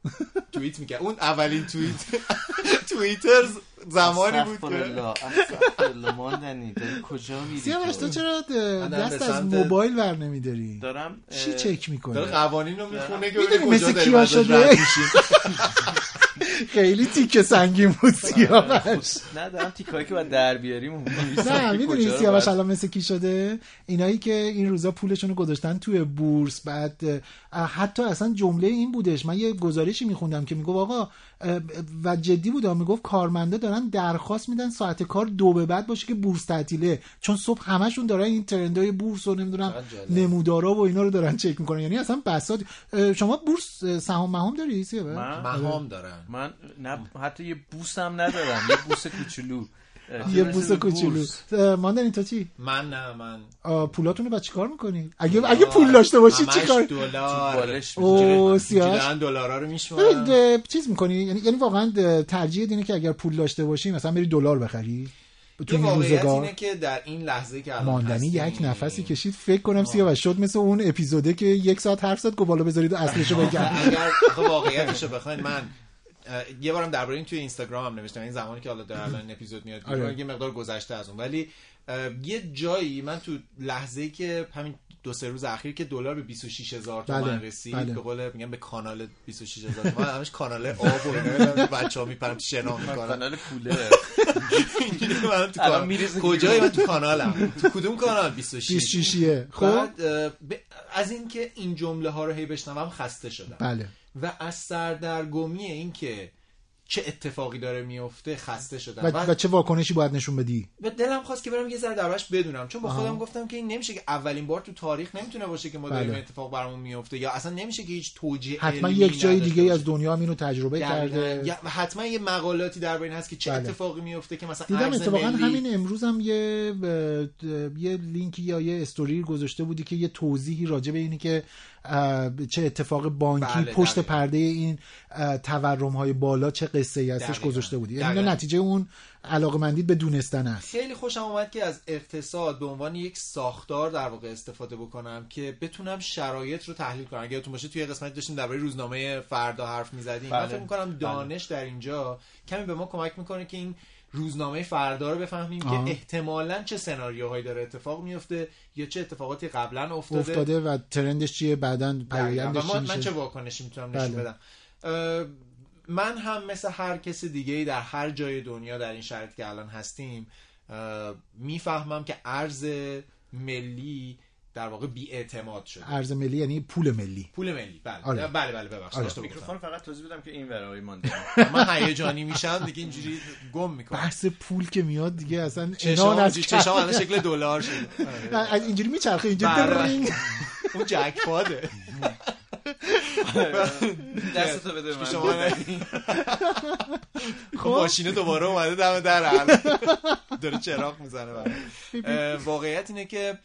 توییت می‌کرد. اون اولین توییت. توییتر زمانی بود که. استغفرالله ماندنی کجا میری سیاوش تو چرا دست از موبایل ور نمیداری؟ دارم چی چک می‌کنی؟ داره قوانین رو می‌خونه که مثل کیا شده؟ خیلی تیکه سنگین بود سیاوش. نه دارم تیکایی که باید در بیاریم. نه می‌دونی سیاوش الان مثل کی شده؟ اینایی که این روزا پولشون رو گذاشتن توی بورس بعد حتی اصلا جمله این بودش. من یه گزارشی میخوندم که می‌گفت آقا و جدی بود می‌گفت کارمندا دارن درخواست میدن ساعت کار دو به بعد باشه که بورس تعطیله. چون صبح همشون دارن این ترندای بورس و نمی‌دونم. نمودارا و اینا رو دارن چک می‌کنن. یعنی اصلا بساط. اه، شما بورس سهام مهام داری من مهام دارن من نه حتی یه بوس هم ندارم. یه بوس کوچولو. یه بوس کوچولو. ماندنی تو چی؟ من نه من. آه، پولاتون رو بعد چیکار می‌کنی؟ اگه اگه پول داشته باشی چیکار دلار. او دارن دلارا رو ده- چیز می‌کنی؟ یعنی یعنی واقعا ترجیح اینه که اگر پول داشته باشی مثلا بری دلار بخری؟ تو این روزگار؟ اینه که در این لحظه که الان ماندنی هستیم- یک نفسی کشید. فکر کنم سیاوش شد مثل اون اپیزوده که یک ساعت حرف زد گفت بالا بذارید و اصلشو بگم. اگر واقعیتشو بخواین من یه بارم درباره این توی اینستاگرام هم نوشتم این زمانی که حالا در الان اپیزود میاد آره. یه مقدار گذشته از اون ولی یه جایی من تو لحظه ای که همین دو سه روز اخیر که دلار به 26 هزار تومن بله، رسید بله. به قول میگم به کانال 26 هزار تومن همش کانال آب و اینا. بچه ها میپرن شنا می‌کنن. کانال پوله اینجوری من تو الان میریزه کجایی من تو کانالم؟ تو کدوم کانال 26 26 خب؟ از اینکه این جمله ها رو هی بشنوم خسته شدم. بله. و از سردرگمی این که چه اتفاقی داره میفته خسته شدم و, و, چه واکنشی باید نشون بدی و دلم خواست که برم یه ذره دربارش بدونم چون با. خودم گفتم که این نمیشه که اولین بار تو تاریخ نمی‌تونه باشه که ما داریم بله. اتفاق برامون میفته یا اصلا نمیشه که هیچ توجیه حتما یک جای دیگه باشه. از دنیا اینو تجربه. کرده یا حتما یه مقالاتی درباره این هست که چه بله. اتفاقی میفته که مثلا دیدم اتفاقا ملی- همین امروز هم یه ب- یه لینکی یا یه استوری گذاشته بودی که یه توضیحی راجع به اینی که چه اتفاق بانکی بله، پشت دقیقاً. پرده این تورم های بالا چه قصه ای هستش. گذاشته بودی یعنی نتیجه اون علاقمندیت به دونستن است خیلی خوشم اومد که از اقتصاد به عنوان یک ساختار در واقع استفاده بکنم که بتونم شرایط رو تحلیل کنم اگه یادتون باشه توی یه قسمت داشتیم درباره روزنامه فردا حرف می‌زدیم من بله. فکر می‌کنم دانش در اینجا کمی به ما کمک می‌کنه که این روزنامه فردا رو بفهمیم آها. که احتمالا چه سناریوهایی داره اتفاق میفته یا چه اتفاقاتی قبلا افتاده, افتاده و trend ش چیه بعدا دقیقاً. پیایندش و چی ما- من چه واکنشی می‌تونم نشون بله. بدم من هم مثل هر کس دیگه در هر جای دنیا در این شرایط که الان هستیم می‌فهمم که ارز ملی در واقع بی اعتماد شده. ارز ملی یعنی پول ملی. پول ملی. بله. آره. بله بله ببخشید. آره. میکروفون فقط توضیح بدم که این ورای مانده من هیجانی میشم دیگه اینجوری گم می‌کنم. بحث پول که میاد دیگه اصلا چشام از چشام الان شکل دلار شده. آره. از اینجوری میچرخه اینجوری. اون جک پاده. دستتو بده به من. شما نه. خب ماشینه دوباره اومده دم در. داره چراغ می‌زنه واقعیت اینه که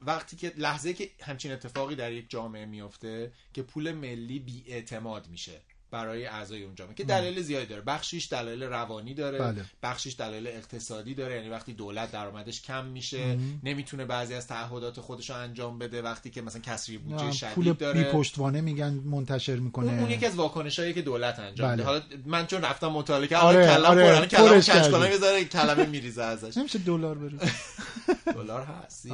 وقتی که لحظه که همچین اتفاقی در یک جامعه میفته که پول ملی بی اعتماد میشه. برای اعضای اون جامعه که دلایل زیادی داره. بخشیش دلایل روانی داره بله. بخشیش دلایل اقتصادی داره. یعنی وقتی دولت درآمدش کم میشه نمی‌تونه بعضی از تعهدات خودش رو انجام بده. وقتی که مثلا کسری بودجه پول شدید بی داره. پشتوانه میگن منتشر می‌کنه. اون, اون یکی از واکنش که دولت انجام بله. حالا من چون رفتم مطالعه کردم آره، کلم آره، کش کردی. کنم یه کلمه میریزه ازش. نمیشه دلار بره. دلار هست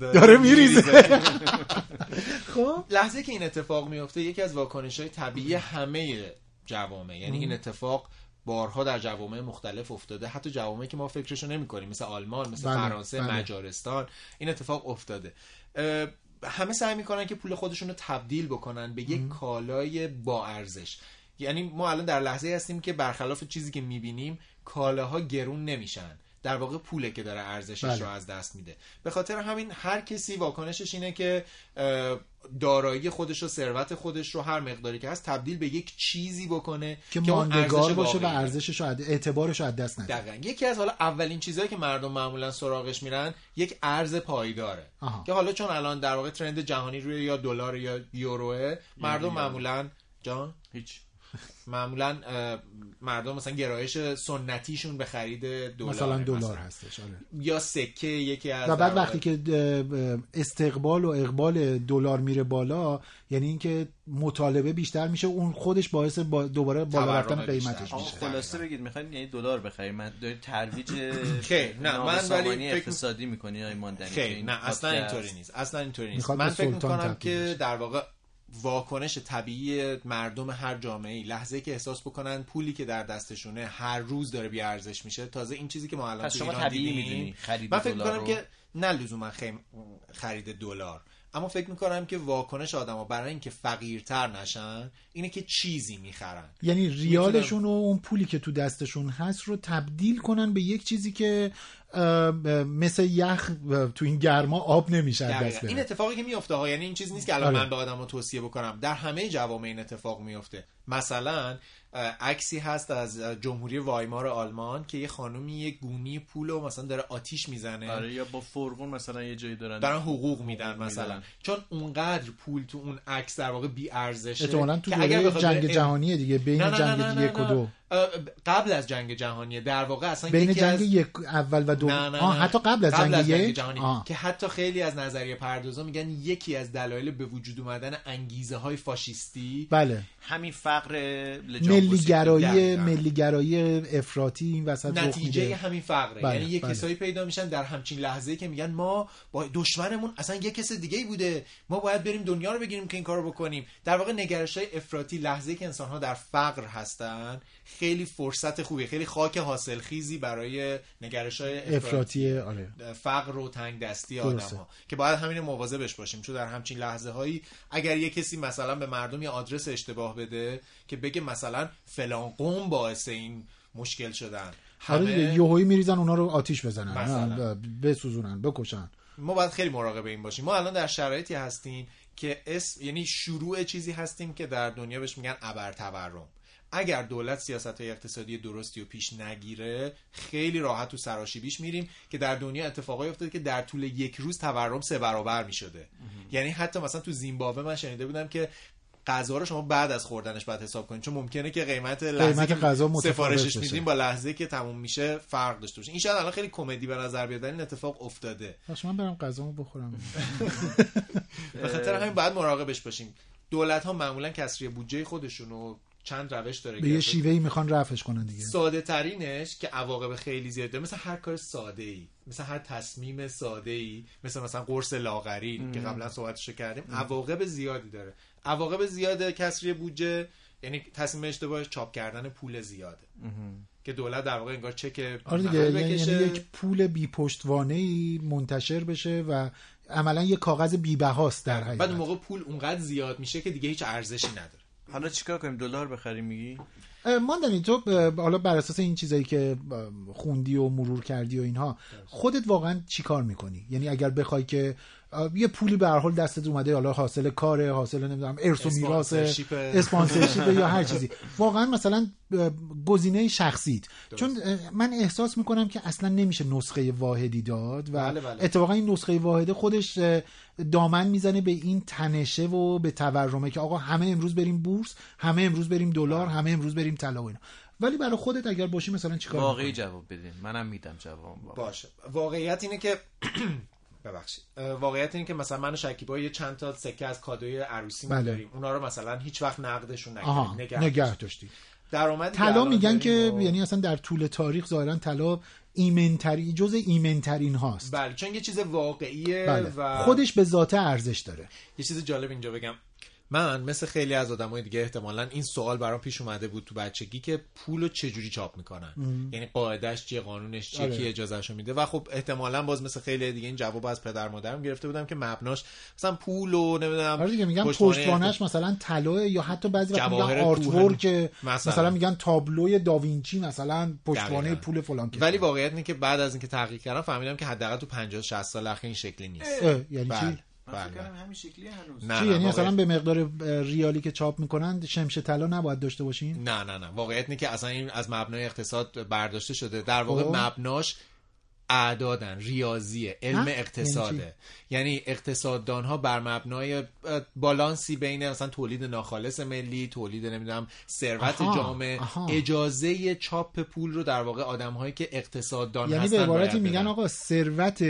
داره میریزه. خب لحظه که این اتفاق میفته یکی از واکنش های طبیعی همه جوامع. یعنی این اتفاق بارها در جوامع مختلف افتاده. حتی جوامعی که ما فکرشو نمی کنیم مثل آلمان مثل بله، فرانسه بله. مجارستان این اتفاق افتاده. همه سعی می‌کنن که پول خودشون رو تبدیل بکنن به یک کالای با ارزش. یعنی ما الان در لحظه هستیم که برخلاف چیزی که می‌بینیم کالاها گرون نمیشن. در واقع پوله که داره ارزشش بله. رو از دست میده به خاطر همین هر کسی واکنشش اینه که دارایی خودش و ثروت خودش رو هر مقداری که هست تبدیل به یک چیزی بکنه که اون ماندگار باشه و. ارزشش رو از- اعتبارش رو از دست نده دقیقا یکی از حالا اولین چیزهایی که مردم معمولا سراغش میرن یک ارز پایداره آها. که حالا چون الان در واقع ترند جهانی روی یا دلار یا یوروه مردم. معمولا جان هیچ معمولا مردم مثلا گرایش سنتیشون به خرید دلار مثلا دلار هستش آره. یا سکه یکی از و بعد وقتی که استقبال و اقبال دلار میره بالا یعنی اینکه مطالبه بیشتر میشه اون خودش باعث با دوباره بالا رفتن. قیمتش میشه. خلاصه بگید می‌خواین یعنی دلار بخرید؟ من دارید ترویج نه، من ولی اقتصادی می‌کنی این نه اصلا اینطوری نیست اصلا اینطوری نیست. من فکر می‌کنم که. در واقع واکنش طبیعی مردم هر جامعه لحظه که احساس بکنن پولی که در دستشونه هر روز داره بی ارزش میشه. تازه این چیزی که ما الان تو شما ایران طبیعی دیدیم، می‌دونی خرید من فکر می‌کنم رو؟ که نه لزوما خیم خرید دلار. اما فکر می‌کنم که واکنش آدما برای اینکه فقیرتر نشن اینه که چیزی می‌خرن. یعنی ریالشون و اون پولی که تو دستشون هست رو تبدیل کنن به یک چیزی که مثل یخ تو این گرما آب نمیشه. دست این اتفاقی که میفته ها یعنی این چیز نیست که الان آره. من به آدم توصیه بکنم در همه جوامع این اتفاق میفته مثلا عکسی هست از جمهوری وایمار آلمان که یه خانومی یه گونی پول و مثلا داره آتیش می‌زنه. آره یا با فرقون مثلا یه جایی دارن. دارن حقوق میدن مثلا. میدن. چون اونقدر پول تو اون عکس در واقع بی ارزشه احتمالاً تو که اگر دوره بخواد جنگ بره- جهانیه دیگه بین نه، نه، جنگ نه، نه، یک و. دو. قبل از جنگ جهانیه در واقع اصلا بین یکی جنگ از... یک اول و دو. نه نه آه نه. حتی قبل از جنگ, یک؟ جهانی. آه. که حتی خیلی از نظریه پردازا میگن یکی از دلایل به وجود اومدن انگیزه های فاشیستی. بله. همین فقر لجام ملیگرایی دقیقاً. ملیگرایی افراطی این وسط نتیجه همین فقره بله، یعنی یه بله. کسایی پیدا میشن در همچین لحظه که میگن ما با دشمنمون اصلا یه کس دیگه ای بوده ما باید بریم دنیا رو بگیریم که این کارو بکنیم در واقع نگرش های افراطی لحظه که انسان ها در فقر هستن خیلی فرصت خوبی خیلی خاک حاصلخیزی برای نگرش های افراطی افراطی آره. فقر و تنگ دستی. آدم ها که باید همین مواظبش باشیم. چون در همچین لحظه هایی اگر یه کسی مثلا به مردم یه آدرس اشتباه بده که بگه مثلا فلان قوم باعث این مشکل شدن. آره همه یوهایی میریزن اونا رو آتیش بزنن. مثلا. بسوزونن بکشن. ما باید خیلی مراقب این باشیم. ما الان در شرایطی هستیم که اسم یعنی شروع چیزی هستیم که در دنیا بهش میگن ابر تورم اگر دولت سیاست های اقتصادی درستی و پیش نگیره خیلی راحت تو سراشیبیش میریم که در دنیا اتفاقایی افتاده که در طول یک روز تورم سه برابر می‌شده. یعنی حتی مثلا تو زیمبابوه من شنیده بودم که غذا رو شما بعد از خوردنش باید حساب کنید چون ممکنه که قیمت لحظه قیمت غذا سفارشش. میدیم با لحظه که تموم میشه فرق داشته باشه. این شاید الان خیلی کمدی به نظر بیاد این اتفاق افتاده. من برم غذامو بخورم. به خاطر همین باید مراقبش باشیم. دولت ها معمولا کسری بودجه خودشونو چند روش داره به یه که شیوهی می‌خوان رفعش کنن دیگه. ساده ترینش که عواقب خیلی زیاد داره مثل هر کار ساده ای مثل هر تصمیم ساده ای مثل مثلا قرص لاغری که قبلا صحبتشو کردیم عواقب زیادی داره. عواقب زیاد کسری بودجه یعنی تصمیم اشتباهش چاپ کردن پول زیاده. که دولت در واقع انگار چک آره دیگه یعنی, بکشه. یعنی یک پول بی پشتوانه ای منتشر بشه و عملا یه کاغذ بی بهاست در بعد حقیقت. موقع پول اونقدر زیاد میشه که دیگه هیچ ارزشی نداره. حالا چیکار کنیم؟ دلار بخریم میگی؟ ماندنی تو حالا بر اساس این چیزایی که خوندی و مرور کردی و اینها خودت واقعا چی کار می‌کنی؟ یعنی اگر بخوای که یه پولی به هر حال دستت اومده حالا حاصل کاره حاصل نمی‌دونم ارث و میراث اسپانسرشیپ. یا هر چیزی واقعا مثلا گزینه شخصیت چون من احساس می‌کنم که اصلا نمیشه نسخه واحدی داد و بله، بله. اتفاقا این نسخه واحده خودش دامن می‌زنه به این تنشه و به تورمه که آقا همه امروز بریم بورس همه امروز بریم دلار بله. همه امروز بریم طلا و اینا ولی برای خودت اگر باشی مثلا چیکار واقعی می‌کنی؟ جواب بدین منم میدم جواب باشه واقعیت اینه که ببخشید. واقعیت اینه که مثلا من و شکیبا یه چند تا سکه از کادوی عروسی بله. داریم اونا رو مثلا هیچ وقت نقدشون نکردیم نگه داشتی درآمدی که طلا میگن که و- یعنی اصلا در طول تاریخ ظاهرا طلا ایمنتری جز ایمنترین هاست. بله چون یه چیز واقعیه بله. و خودش به ذاته ارزش داره. یه چیز جالب اینجا بگم. من مثل خیلی از آدمای دیگه احتمالا این سوال برام پیش اومده بود تو بچگی که پولو چجوری چاپ می‌کنن یعنی قاعدش چیه قانونش چیه آره. کی اجازهشو میده و خب احتمالا باز مثل خیلی دیگه این جواب از پدر مادرم گرفته بودم که مبناش مثلا پول و نمی‌دونم آره دیگه میگن پشتوانش مثلا طلا یا حتی بعضی وقت میگن آرت. ورک مثلا. مثلا. میگن تابلوی داوینچی مثلا پشتوانه. پول فلان. ولی واقعیت اینه که بعد از اینکه تحقیق کردم فهمیدم که حداقل تو 50 60 سال اخیر این شکلی نیست اه، یعنی بله. چی بله. همین شکلی هنوز نه چی نه یعنی واقعیت- مثلا به مقدار ریالی که چاپ می‌کنن شمش طلا نباید داشته باشین نه نه نه واقعیت اینه که اصلا این از مبنای اقتصاد برداشته شده در واقع خب. مبناش اعدادن ریاضیه علم ها؟ اقتصاده یعنی اقتصاددان ها بر مبنای بالانسی بین مثلا تولید ناخالص ملی تولید نمی‌دونم ثروت جامعه آها. اجازه چاپ پول رو در واقع آدم هایی که اقتصاددان یعنی هستن به عبارتی میگن. آقا ثروت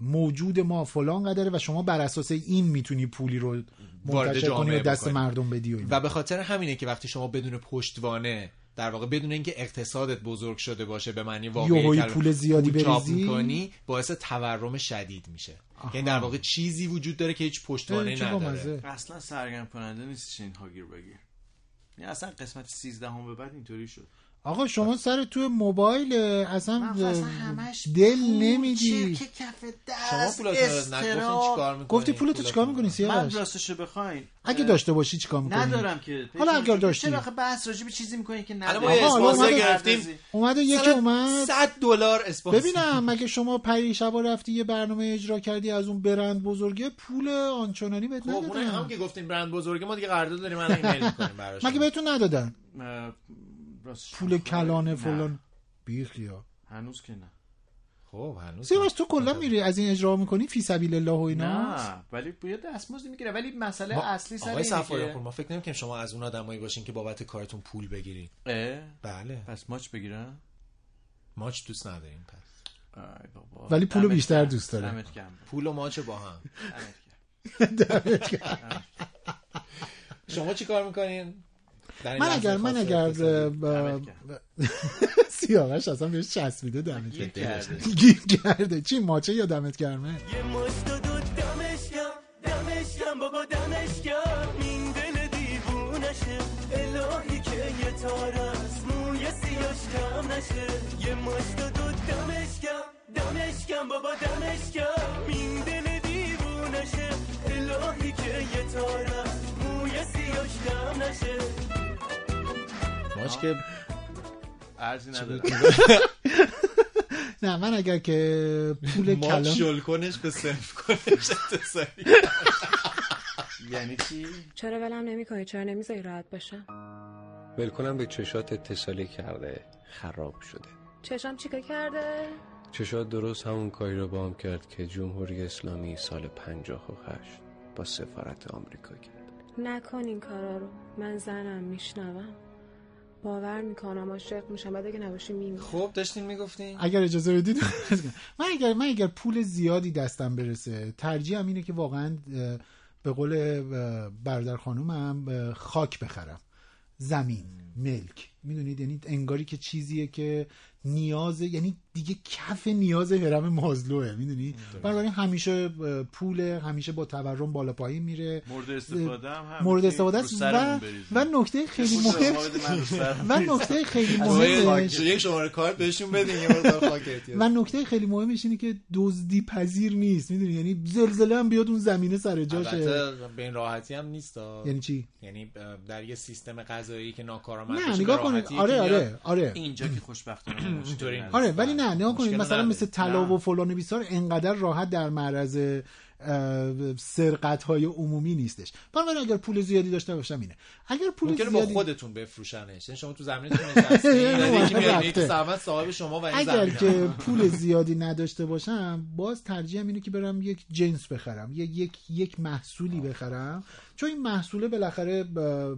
موجود ما فلان قدره و شما بر اساس این می‌تونی پولی رو وارد منتشر کنی و دست بکنی. مردم بدی و اینا. و به خاطر همینه که وقتی شما بدون پشتوانه در واقع بدون اینکه اقتصادت بزرگ شده باشه به معنی واقعی پول زیادی بریزی؟ می‌کنی باعث تورم شدید میشه یعنی در واقع چیزی وجود داره که هیچ پشتوانه نداره بامزه. اصلا سرگرم کننده نیستش این هاگیر بگیر یعنی اصلا قسمت 13 هم به بعد اینطوری شد آقا شما سر تو موبایل اصلا من دل نمیدی. کف شما دست پولاتو نگفتین چیکار می‌کنی؟ گفتی پولتو چیکار می‌کنی من سیاوش؟ راستشو بخواین اگه داشته باشی چیکار می‌کنی؟ ندارم که. حالا اگر داشتی. چرا آخه بحث راجع به چیزی می‌کنی که الان نداری؟ ما یه آقا، گرفتیم. اومده یکی اومد. 100 دلار اسپانسر. ببینم مگه شما پری شبا رفتی یه برنامه اجرا کردی از اون برند بزرگه پول آنچنانی بهت خب اونه هم ندادن که گفتیم برند بزرگه ما دیگه قرارداد داریم الان ایمیل می‌کنیم براش. مگه بهتون ندادن؟ راستش پول کلانه نه. فلان. بیخیا هنوز که نه. خب هنوز سیاوش تو کلا میری از این اجرا می‌کنی؟ فی سبیل الله و اینا؟ نه ولی یه دستمزد می‌گیره. ولی مسئله ما- اصلی سر آقای که پور ما فکر نمی‌کنیم شما از اون آدمایی باشین که بابت کارتون پول بگیرین. بله. پس ماچ بگیرم؟ ماچ دوست نداریم پس. بابا. ولی پولو بیشتر. دوست داره. پول و ماچ با هم. شما چی کار می‌کنین؟ من اگر من اگر سیاوش اصلا بهش چسبیده دمت گیر. کرده. گیر کرده. چی ماچه یا دمت گرمه یه مشت و دو دمش گرم دمش گرم بابا دمش گرم این دل دیوونشه. الهی که یه تار از موی سیاش کم نشه. یه مشت و دو دمش گرم دمش گرم بابا دمش گرم این دل دیوونشه الهی که یه تار از موی سیاش کم نشه ماچ که ارزی نداره. نه من اگر که پول کلان شل کنش به صرف کنش اتصالی یعنی چی؟ چرا ولم نمی‌کنی؟ چرا نمی‌ذاری راحت باشم ولکنم به چشات اتصالی کرده خراب شده. چشم چیکار کرده؟ چشات درست همون کاری رو با هم کرد که جمهوری اسلامی سال 58 با سفارت آمریکا کرد. نکن این کارا رو. من زنم میشنوم. باور می‌کنم عاشق میشم. بعد اگه نباشی میمیرم خب داشتین می‌گفتین اگر اجازه بدید من اگر من اگر پول زیادی دستم برسه ترجیحم اینه که واقعا به قول برادر خانومم خاک بخرم. زمین ملک. می‌دونید؟ یعنی انگاری که چیزیه که نیاز یعنی دیگه کف نیاز هرم مازلوه می‌دونی؟ بنابراین همیشه پول همیشه با تورم بالا پایین میره. مورد استفاده هم مورد استفاده است و. و نکته خیلی مهم و. نکته خیلی از مهمش یک شماره کارت بهشون بدین یه و نکته خیلی مهمش اینه که دزدی پذیر نیست می‌دونی؟ یعنی زلزله هم بیاد اون زمینه سر جاشه. البته به این راحتی هم نیست یعنی چی؟ یعنی در یه سیستم غذایی که ناکارآمد نه باشه، نگاه آره آره. آره. اینجا که خوشبختانه. آره ولی نه نگاه کنید مثلا. مثل طلا نه. و فلان و بیسار انقدر راحت در معرض سرقت های عمومی نیستش بنابراین اگر پول زیادی داشته باشم اینه اگر پول ممکنه با زیادی خودتون بفروشنش یعنی شما تو زمینتون زحمت صاحب شما و این اگر. که پول زیادی نداشته باشم باز ترجیحم اینه که برم یک جنس بخرم یک یک یک محصولی بخرم چون این محصوله بالاخره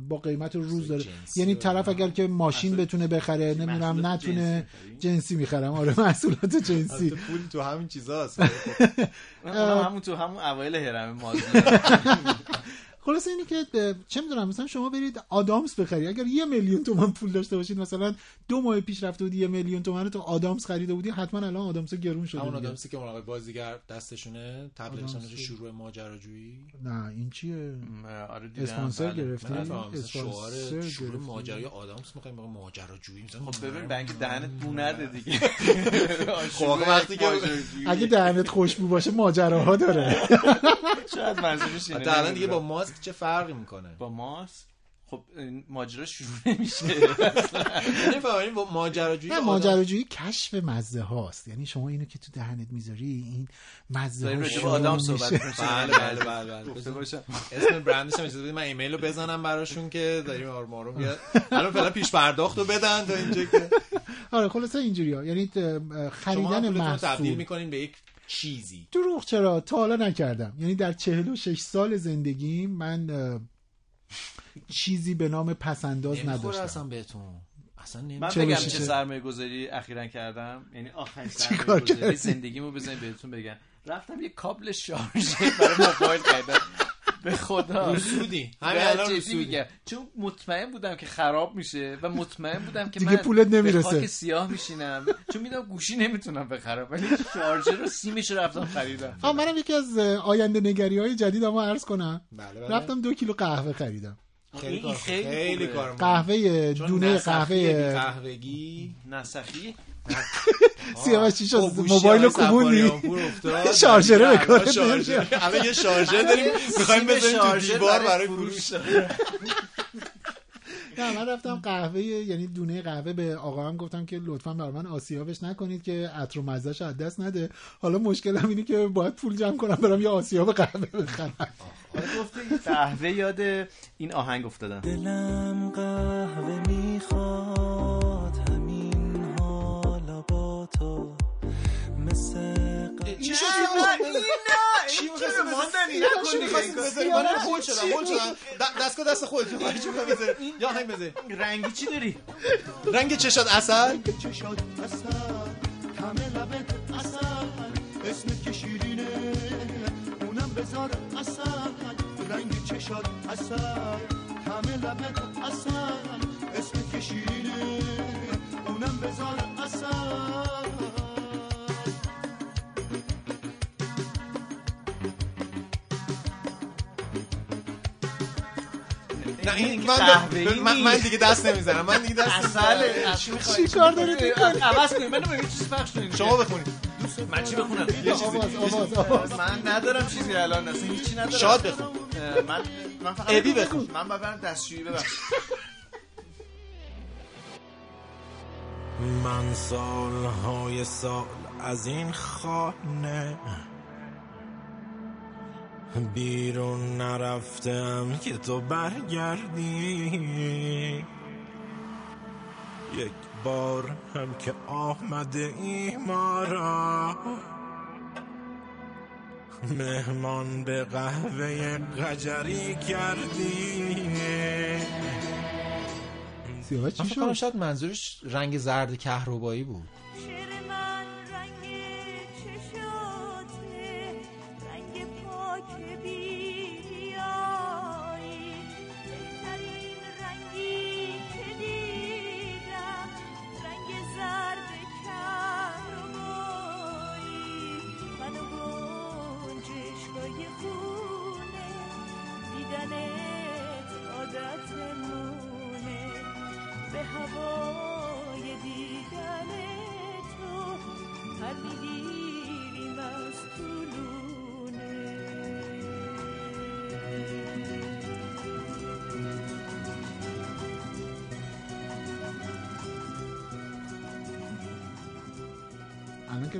با قیمت روز داره. یعنی طرف اگر که ماشین بتونه بخره نمی‌دونم نتونه جنسی می‌خرم. آره محصولات جنسی. پول تو همین چیزاست. اونم همون تو همون اوایل هرم مازلو خلاصه اینی که چه می‌دونم مثلا شما برید آدامس بخری اگر یه میلیون تومن پول داشته باشید مثلا دو ماه پیش رفته بودی یه میلیون تومن تو آدامس خریده بودی حتما الان آدامس گرون شده همون دیگه. آدمسی که مراقب بازیگر دستشونه تبلیغش شروع ماجراجویی؟ نه این چیه؟ آره دیدم. اسپانسر بله. گرفتی؟ اسپانسر شعار شروع. ماجرای آدامس می‌خوایم ماجراجویی. مثلا خب ببین بنک دهنت بو نده دیگه. خب وقتی که اگه دهنت خوشبو باشه ماجراها داره. شاید منظورش اینه الان دیگه با نمی‌دونم. ماسک چه فرقی می‌کنه؟ با ماست خب این ماجرا شروع نمیشه. نمی‌فهمم با ماجراجویی نه ماجراجویی کشف مزه هاست. یعنی شما اینو که تو دهنت می‌ذاری این مزه ها به شروع آدم. صحبت بله بله بله بله باشم. اسم برندش هم اجازه بدید. من ایمیل رو بزنم براشون که داریم آروم آروم بیاد الان فعلا پیش پرداخت رو بدن تا اینجا که آره خلاصه اینجوری ها یعنی خریدن رو تبدیل محصول می‌کنین به یک چیزی. دروغ چرا؟ تا حالا نکردم. یعنی در 46 سال زندگی من چیزی به نام پسنداز نداشتم. اصلا بهتون. اصلا من بگم چه؟ سرمایه گذاری اخیرا کردم. یعنی آخرین سرمایه گذاری؟ زندگیمو بزنید بهتون بگم. رفتم یه کابل شارژر برای موبایل خریدم به خدا. رسودی. همین الان میگم. چون مطمئن بودم که خراب میشه و مطمئن بودم که دیگه من پولت نمی‌رسه. خاک سیاه میشینم. چون می‌دونم گوشی نمی‌تونم بخرم. ولی شارژر رو سیمش رو رفتم خریدم. آه منم یکی از آینده نگری های جدید اما عرض کنم. بله بله. رفتم دو کیلو قهوه خریدم. خیلی کار خیلی خیلی. کار. قهوه دونه قهوه قهوگی نسخی سیاوش چی شد. موبایل کوبوندی افتاد. شارژره به شارژر. نمیاد. الان یه شارژر داریم. می‌خوایم بزنیم تو شارژر دیوار برای فروش. فروش. نه من رفتم قهوه یعنی دونه قهوه به آقا هم گفتم که لطفا برای من آسیابش نکنید که عطر و مزهش از دست نده. حالا مشکلم اینه که باید پول جمع کنم برم یه آسیاب قهوه بخرم. قهوه یاد این آهنگ افتادم. دلم قهوه می‌خواد. تو مثل چی شد؟ چی ماندنی؟ دیگه. من هول شدم هول شدم. دستگاه دست بذاری؟ یا آهنگ بذاری؟ رنگی چی داری؟ رنگ چشات اصل چشاد اصل همه لبت اصل اسمت که شیرینه اونم بذار اصل رنگ چشاد اصل همه لبت اصل اسمت که شیرینه اونم بذار اصل نه این من من, من. دیگه دست نمی‌زنم. من دیگه دست نمی‌زنم. چی کار دارید می‌کنید؟ عوض کنید منو بگید چیز پخش کنید شما بخونید من چی بخونم؟ یه چیزی. من ندارم چیزی الان اصلا هیچی ندارم. شاد بخون. من من فقط ابی بخون. من باید برم دستشویی ببخشید من سالهای سال از این خانه بیرون نرفتم که تو برگردی. یک بار هم که آمده ای ما را. مهمان به قهوه قجری کردی. من چی شد؟ شاید منظورش رنگ زرد کهربایی بود.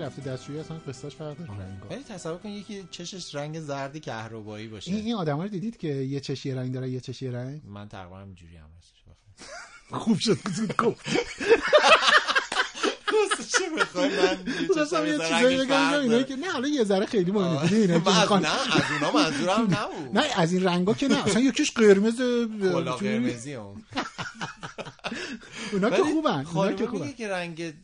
رفته دستشویی اصلا قصهش فرق داره ولی تصور کن یکی چشش رنگ زرد کهربایی باشه. این این آدما رو دیدید که یه چشی یه رنگ داره یه چشی یه رنگ؟ من تقریبا همینجوری هم هستش خوب شد زود گفت. چه بخوای من یه چیزایی بگم اینایی که نه حالا یه ذره خیلی مهمه. دیدی اینا که من از- می‌خوان نه از اونا منظورم نبود. نه از این رنگا که نه. اصلا یکیش قرمز کلا قرمزی اون اونا که خوبن اونا که خوبن. میگه که رنگ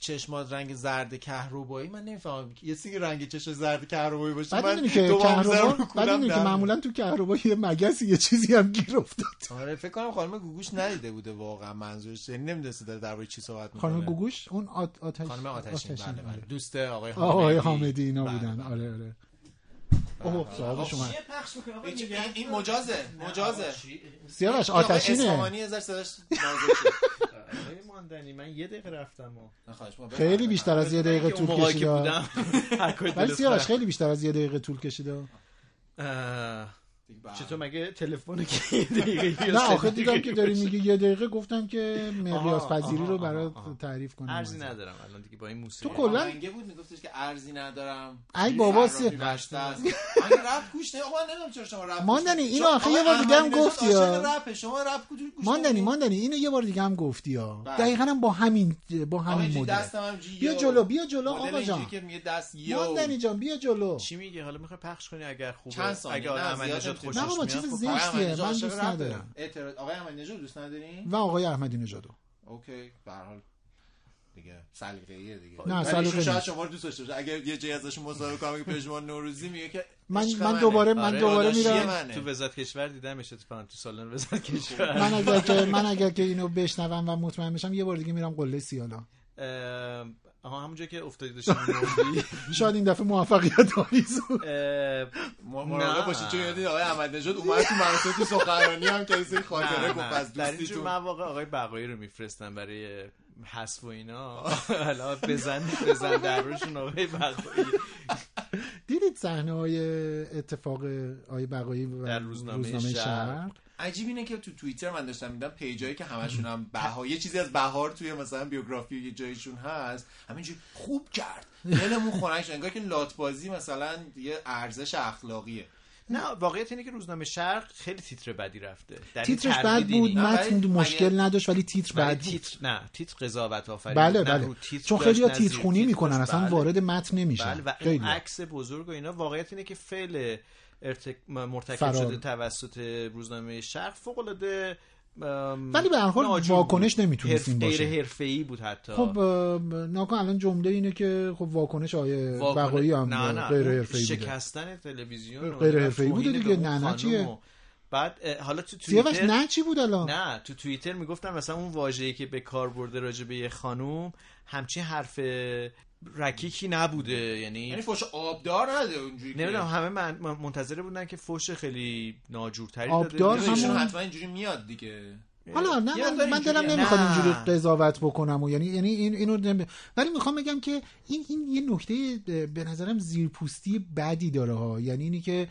چشمات رنگ زرد کهربایی. من نمی‌فهمم یه سیگه رنگ چش زرد کهربایی باشه بعد من که کهربا بعد که معمولا تو کهربا یه مگسی یه چیزی هم گیر افتاد. آره فکر کنم خانم گوگوش ندیده بوده واقعا منظورش. یعنی نمی‌دونسته داره درباره چی صحبت می‌کنه. خانم گوگوش اون آت... آتش خانم آتشین بله بله. دوست آقای حامدی آقای حامدی. اینا بله، بودن. آره آره. اوه صاحبش اومد این- مجازه مجازه. سیاوش آتشینه. یه ذره صداش ماندنی من یه دقیقه رفتم و. خیلی بیشتر از یه دقیقه طول کشید ولی سیاوش. خیلی بیشتر از یه دقیقه طول کشید. چطور مگه تلفن که یه دقیقه نه آخه دیدم که داری میگی یه دقیقه گفتم که مقیاس پذیری رو برات آها. تعریف کنم ارزی ندارم الان دیگه با این موسیقی. تو کلا آهنگه بود میگفتش که ارزی ندارم. ای بابا سی- آهنگ رپ گوش نه آقا نمی‌دونم چرا شما رپ ماندنی، اینو آخه یه بار دیگه هم گفتی. رپه شما رپ گوش ماندنی؟ ماندنی اینو یه بار دیگه هم گفتی ها بله. دقیقا هم با همین با همین مدل. بیا. جلو بیا جلو آقا جان. که میگه دست یو. ماندنی جان بیا جلو. چی میگه؟ حالا می‌خوای پخش کنی اگر خوبه. اگه نه، خوشش نه بابا، چیز خب زشتیه. آقای احمدی نژاد من دوست. ندارم. اعتراض آقای احمدی نژاد دوست ندارین و آقای احمدی نژادو اوکی به هر حال دیگه سلیقه‌ایه دیگه نه، سلیقه شاید. شما رو دوست داشته باشه اگر یه جایی ازش مصاحبه کنم که پژمان نوروزی میگه که من- من. دوباره- من آره، دوباره میرم. تو وزارت کشور دیدمش اتفاقا تو سالن وزارت کشور من اگر که من اگر که اینو بشنوم و مطمئن بشم یه بار دیگه میرم قله سیالا آها همونجا که افتادی می‌مردی. شاید این دفعه موفقیت آمیز مراقب. باشید چون یادید آقای احمد نژاد اومد تو مراسم تو سخنرانی هم که سری خاطره گفت. از در دوستیتون مواقع آقای بقایی رو میفرستن برای حذف و اینا حالا بزن بزن در روشون آقای بقایی دیدید صحنه های اتفاق آقای بقایی و در روزنامه. شرق عجیب اینه که تو توییتر من داشتم میدم پیجایی که همشون هم بهار یه چیزی از بهار توی مثلا بیوگرافی یه جایشون هست. همینجوری خوب کرد. دلمون خنک شد. انگار که لاتبازی مثلا یه ارزش اخلاقیه. نه واقعیت اینه که روزنامه شرق خیلی تیتر بدی رفته. تیترش بد بود. متن ولی مشکل مگه- نداشت ولی تیتر بد بود. تیتر نه تیتر قضاوت آفرین. بله بله. رو تیتر چون خیلی تیتر خونی می‌کنن. اصلا بله. وارد متن نمیشن. بله و عکس بزرگ و اینا واقعیت اینه که فعل ارتک... مرتکب فرار. شده توسط روزنامه شرق فوق العاده ولی به هر حال واکنش نمی‌تونست این باشه. غیر حرفه‌ای بود حتی خب ناکن الان جمله اینه که خب واکنش آیه بقایی هم نه نه غیر حرفه‌ای شکستن تلویزیون غیر حرفه‌ای بوده توهین دیگه. نه، نه چیه؟ بعد حالا تو سیاوش توییتر نه چی بود الان نه تو توییتر می‌گفتم مثلا اون واژه‌ای که به کار برده راجع به یه خانوم همچین حرف رکیکی نبوده یعنی یعنی فوش آبدار نده اونجوری که- نمی‌دونم همه من من- منتظره بودن که فوش خیلی ناجورتری آبدار داده ایشون همون- حتما اینجوری میاد دیگه حالا نه من, من دلم. نمی‌خواد. اینجوری قضاوت بکنم و یعنی یعنی این اینو نمی- ولی می‌خوام بگم که این این یه نکته به نظرم زیرپوستی بدی داره ها یعنی اینی که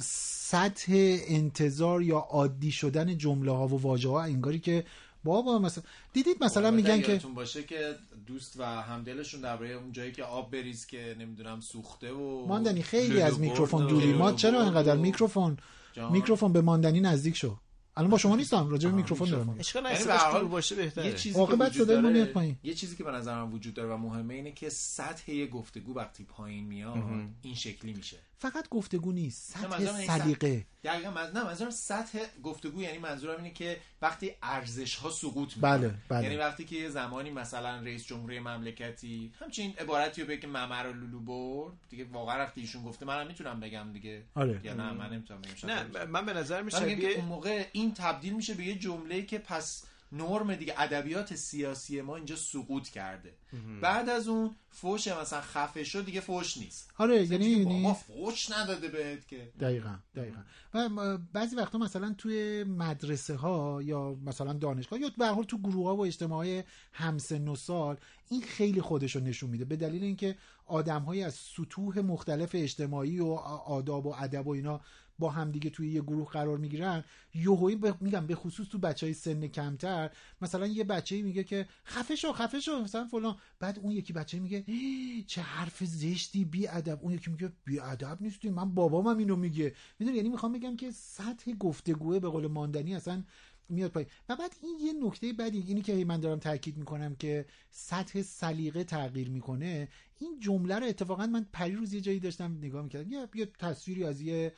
سطح انتظار یا عادی شدن جمله ها و واژه ها انگاری که بابا مثلا دیدید مثلا میگن که باشه که دوست و همدلشون درباره اون جایی که آب بریز که نمی‌دونم سوخته و ماندنی خیلی از میکروفون دوری ما چرا اینقدر و- میکروفون؟ جان. میکروفون به ماندنی نزدیک شو الان با شما نیستم راجع به میکروفون دارم. اشکال یعنی نداره دور باشه بهتره. یه چیزی صدای ما میاد پایین. یه چیزی که به نظرم وجود داره و مهمه اینه که سطح یه گفتگو وقتی پایین میاد. این شکلی میشه. فقط گفتگو نیست نه، سطح سلیقه. دقیقا من... نه منظورم سطح گفتگو یعنی منظورم اینه که وقتی ارزش ها سقوط می‌کنه. بله، بله. یعنی وقتی که یه زمانی مثلا رئیس جمهوری مملکتی همچین عبارتی رو بگه که ممر رو لولو برد دیگه واقعا وقتی ایشون گفته منم می‌تونم بگم دیگه. آره. یا نه من نمی‌تونم بگم نه من به نظر می من میگم که شبیه اون موقع این تبدیل میشه به یه جمله که پس نرم دیگه ادبیات سیاسی ما اینجا سقوط کرده. بعد از اون فوش مثلا خفه شد دیگه فوش نیست. آره یعنی یعنی بابا فوش نداده بهت که. دقیقا دقیقا. و بعضی وقتا مثلا توی مدرسه ها یا مثلا دانشگاه یا به حال تو گروه ها و اجتماع های همسن و سال این خیلی خودش رو نشون میده. به دلیل اینکه آدم های از سطوح مختلف اجتماعی و آداب و ادب و اینا با همدیگه توی یه گروه قرار می‌گیرن یهویی به- میگم به خصوص تو بچه های سن کمتر مثلا یه بچه میگه که خفه شو خفه شو مثلا فلان. بعد اون یکی بچه میگه "ای، چه حرف زشتی بی ادب اون یکی میگه بی ادب نیستی من بابامم اینو میگه. می‌دونی؟ یعنی می‌خوام بگم که سطح گفتگوه به قول ماندنی اصلا میاد پایین و بعد این یه نکته بعدی اینی که من دارم تاکید می‌کنم که سطح سلیقه تغییر می‌کنه این جمله رو اتفاقا من پریروز یه جایی داشتم نگاه می‌کردم. یه, یه تصویری از یه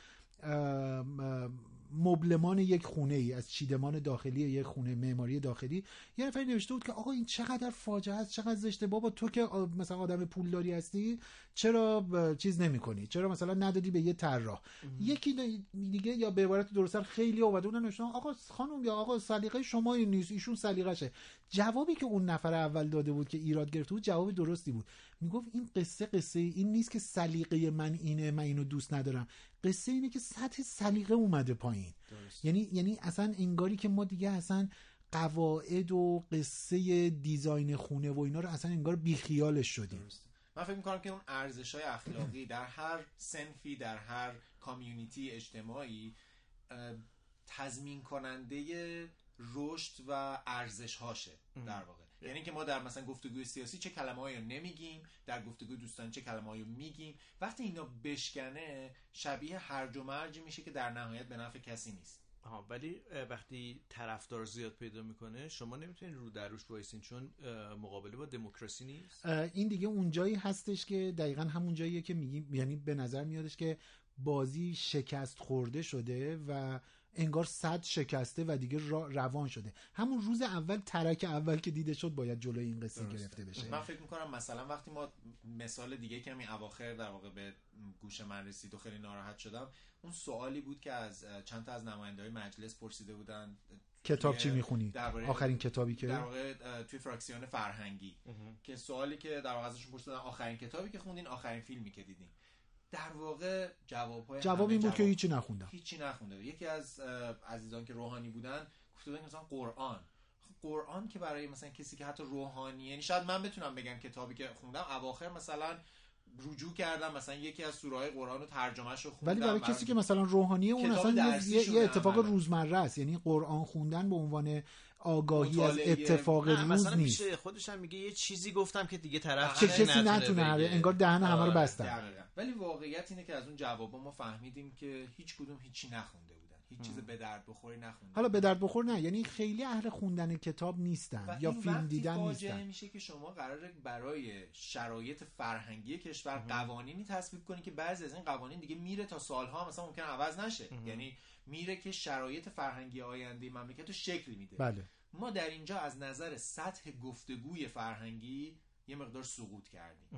مبلمان یک خونه ای از چیدمان داخلی یک خونه معماری داخلی. یه نفری نوشته بود که آقا این چقدر فاجعه است چقدر زشته. بابا تو که مثلا آدم پولداری هستی چرا چیز نمی کنی چرا مثلا ندادی به یه طراح؟ یکی دیگه یا به عبارت درستتر خیلی اومده اونم نوشتن آقا خانم یا آقا سلیقه شما این نیست ایشون سلیقشه جوابی که اون نفر اول داده بود که ایراد گرفته بود جواب درستی بود. می‌گفت این قصه قصه این نیست که سلیقه من اینه من اینو دوست ندارم. قصه اینه که سطح سلیقه اومده پایین. یعنی یعنی اصلا انگاری که ما دیگه اصلا قواعد و قصه دیزاین خونه و اینا رو اصلا انگار بیخیالش شدیم. من فکر می‌کنم که اون ارزش های اخلاقی در هر سنفی در هر کامیونیتی اجتماعی تضمین کننده رشد و ارزش هاشه در واقع. یعنی که ما در مثلا گفتگوی سیاسی چه کلمه رو نمیگیم در گفتگوی دوستان چه کلمه رو میگیم. وقتی اینا بشکنه شبیه هرج و مرجی میشه که در نهایت به نفع کسی نیست. آها ولی وقتی طرفدار زیاد پیدا می‌کنه شما نمی‌تونید رو در روش وایسین چون مقابله با دموکراسی نیست. این دیگه اونجایی هستش که دقیقا همون جاییه که میگیم یعنی به نظر میادش که بازی شکست خورده شده و انگار صد شکسته و دیگه را- روان شده. همون روز اول ترک اول که دیده شد باید جلوی این قصه گرفته بشه. من فکر می‌کنم مثلا وقتی ما مثال دیگه که همین اواخر در واقع به گوش من رسید و خیلی ناراحت شدم اون سوالی بود که از چند تا از نماینده های مجلس پرسیده بودن کتاب چی می‌خونی؟ آخرین کتابی که؟ در واقع توی فراکسیون فرهنگی. که سوالی که در واقع ازشون پرسیدن آخرین کتابی که خوندین آخرین فیلمی که دیدین؟ در واقع جواب های جواب این بود که هیچی نخوندم هیچی نخونده یکی از عزیزان که روحانی بودن گفته بودن مثلا قرآن. خب قرآن که برای مثلا کسی که حتی روحانی یعنی شاید من بتونم بگم کتابی که خوندم اواخر مثلا رجوع کردم مثلا یکی از سوره قرآن رو ترجمهش رو خوندم. ولی برای کسی که مثلا روحانیه اون اصلا یه- یه, اتفاق. روزمره است. یعنی قرآن خوندن به عنوان آگاهی از. اتفاق نه، روز مثلا نیست. پیش خودش هم میگه یه چیزی گفتم که دیگه طرف که کسی نتونه هره. انگار دهن همه رو آره، بستن. دقیقاً. ولی واقعیت اینه که از اون جوابا ما فهمیدیم که هیچ کدوم هیچی نخونده بودن. هیچ چیز به درد بخوری نخونده حالا به درد بخور نه یعنی خیلی اهل خوندن کتاب نیستن یا فیلم دیدن نیستن. میشه که شما قراره برای شرایط فرهنگی کشور قوانینی تصویب کنی که بعضی از این قوانین دیگه میره تا سالها مثلا ممکن عوض نشه. یعنی میره که شرایط فرهنگی آینده مملکت رو شکل میده. بله. ما در اینجا از نظر سطح گفتگوی فرهنگی یه مقدار سقوط کردیم.